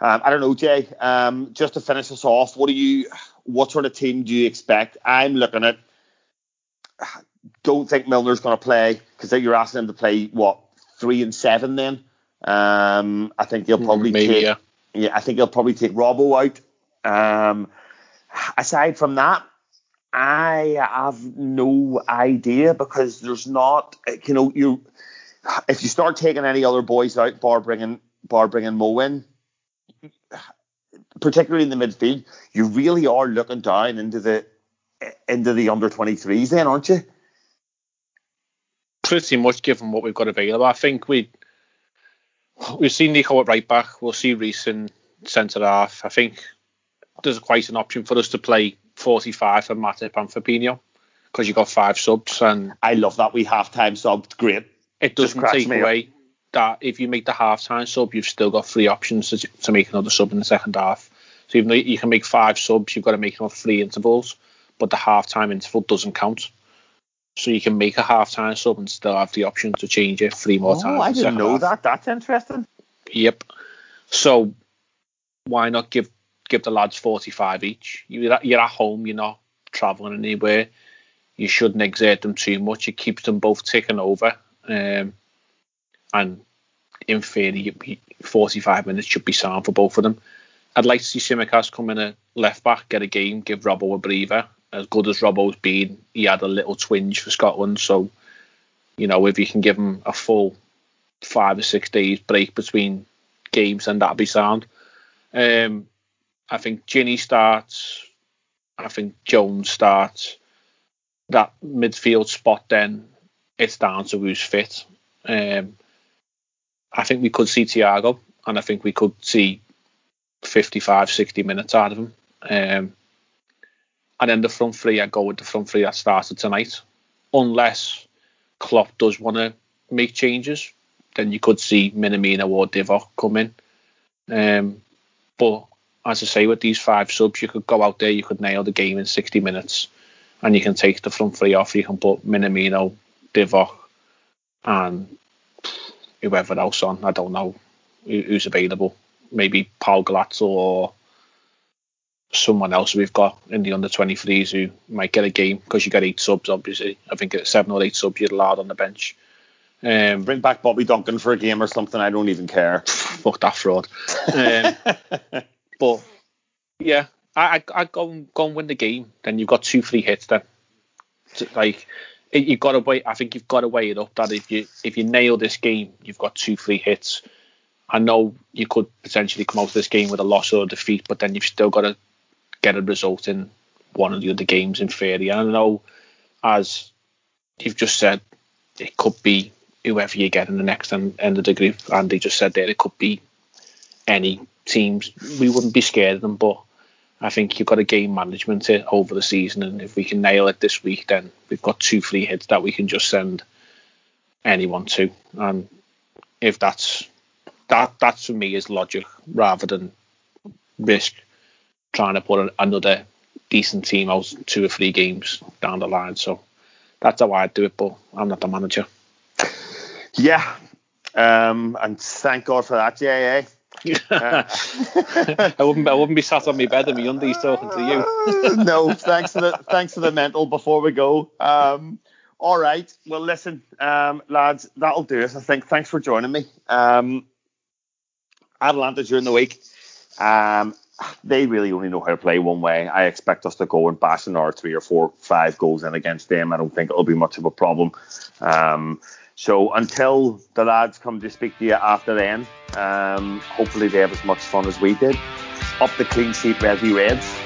um, I don't know, Jay. Um, just to finish us off, what do you what sort of team do you expect? I'm looking at. Don't think Milner's going to play because you're asking him to play what three and seven. Then um, I think he'll probably Maybe, take. Yeah. yeah. I think he'll probably take Robbo out. Um, aside from that, I have no idea because there's not. Eh, you know, you if you start taking any other boys out, bar bringing bar bringing Mo in, particularly in the midfield, you really are looking down into the eh, into the under 23s then, aren't you? Pretty much given what we've got available. I think we we've seen Nico at right back, we'll see Rhys in centre half. I think there's quite an option for us to play 45 for Matip and Fabinho because you've got five subs and I love that we half time sub. Great. It doesn't take away up. that if you make the half time sub, you've still got three options to, to make another sub in the second half. So even though you can make five subs, you've got to make them three intervals, but the half time interval doesn't count. So you can make a half time sub and still have the option to change it three more oh, times. I didn't know half. that. That's interesting. Yep. So why not give give the lads 45 each? You're at, you're at home, you're not travelling anywhere. You shouldn't exert them too much. It keeps them both ticking over. Um, and in theory, 45 minutes should be sound for both of them. I'd like to see Tsimikas come in a left back, get a game, give Robbo a breather. As good as Robbo's been, he had a little twinge for Scotland. So, you know, if you can give him a full five or six days break between games, then that'd be sound. Um, I think Gini starts. I think Jones starts. That midfield spot, then it's down to who's fit. Um, I think we could see Thiago, and I think we could see 55, 60 minutes out of him. Um, and then the front three, I go with the front three that started tonight. Unless Klopp does want to make changes, then you could see Minamino or Divock come in. Um, but as I say, with these five subs, you could go out there, you could nail the game in 60 minutes, and you can take the front three off. You can put Minamino, Divock, and whoever else on. I don't know who's available maybe Paul Glatzel or someone else we've got in the under 23s who might get a game because you get eight subs, obviously. I think it's seven or eight subs you're allowed on the bench. Um, Bring back Bobby Duncan for a game or something. I don't even care. Fuck that fraud. Um, but yeah, I I go and go and win the game. Then you've got two free hits. Then like you've got to wait. I think you've got to weigh it up that if you if you nail this game, you've got two free hits. I know you could potentially come out of this game with a loss or a defeat, but then you've still got to get a result in one of the other games in theory. And I know, as you've just said, it could be whoever you get in the next end, end of the group. Andy just said there, it could be any teams. We wouldn't be scared of them, but I think you've got a game management over the season, and if we can nail it this week, then we've got two free hits that we can just send anyone to. And if that's that that for me is logic rather than risk trying to put another decent team out two or three games down the line. So that's how I do it, but I'm not the manager. Yeah, um, and thank God for that, yeah, yeah. Uh, I wouldn't. I wouldn't be sat on my bed in my undies talking to you. no, thanks for the thanks for the mental. Before we go, um, all right. Well, listen, um, lads, that'll do it. I think. Thanks for joining me. Um, Atalanta during the week. Um, they really only know how to play one way. I expect us to go and bash another three or four, five goals in against them. I don't think it'll be much of a problem. Um, so until the lads come to speak to you after then, um, hopefully they have as much fun as we did. Up the clean sheet, Resi Reds.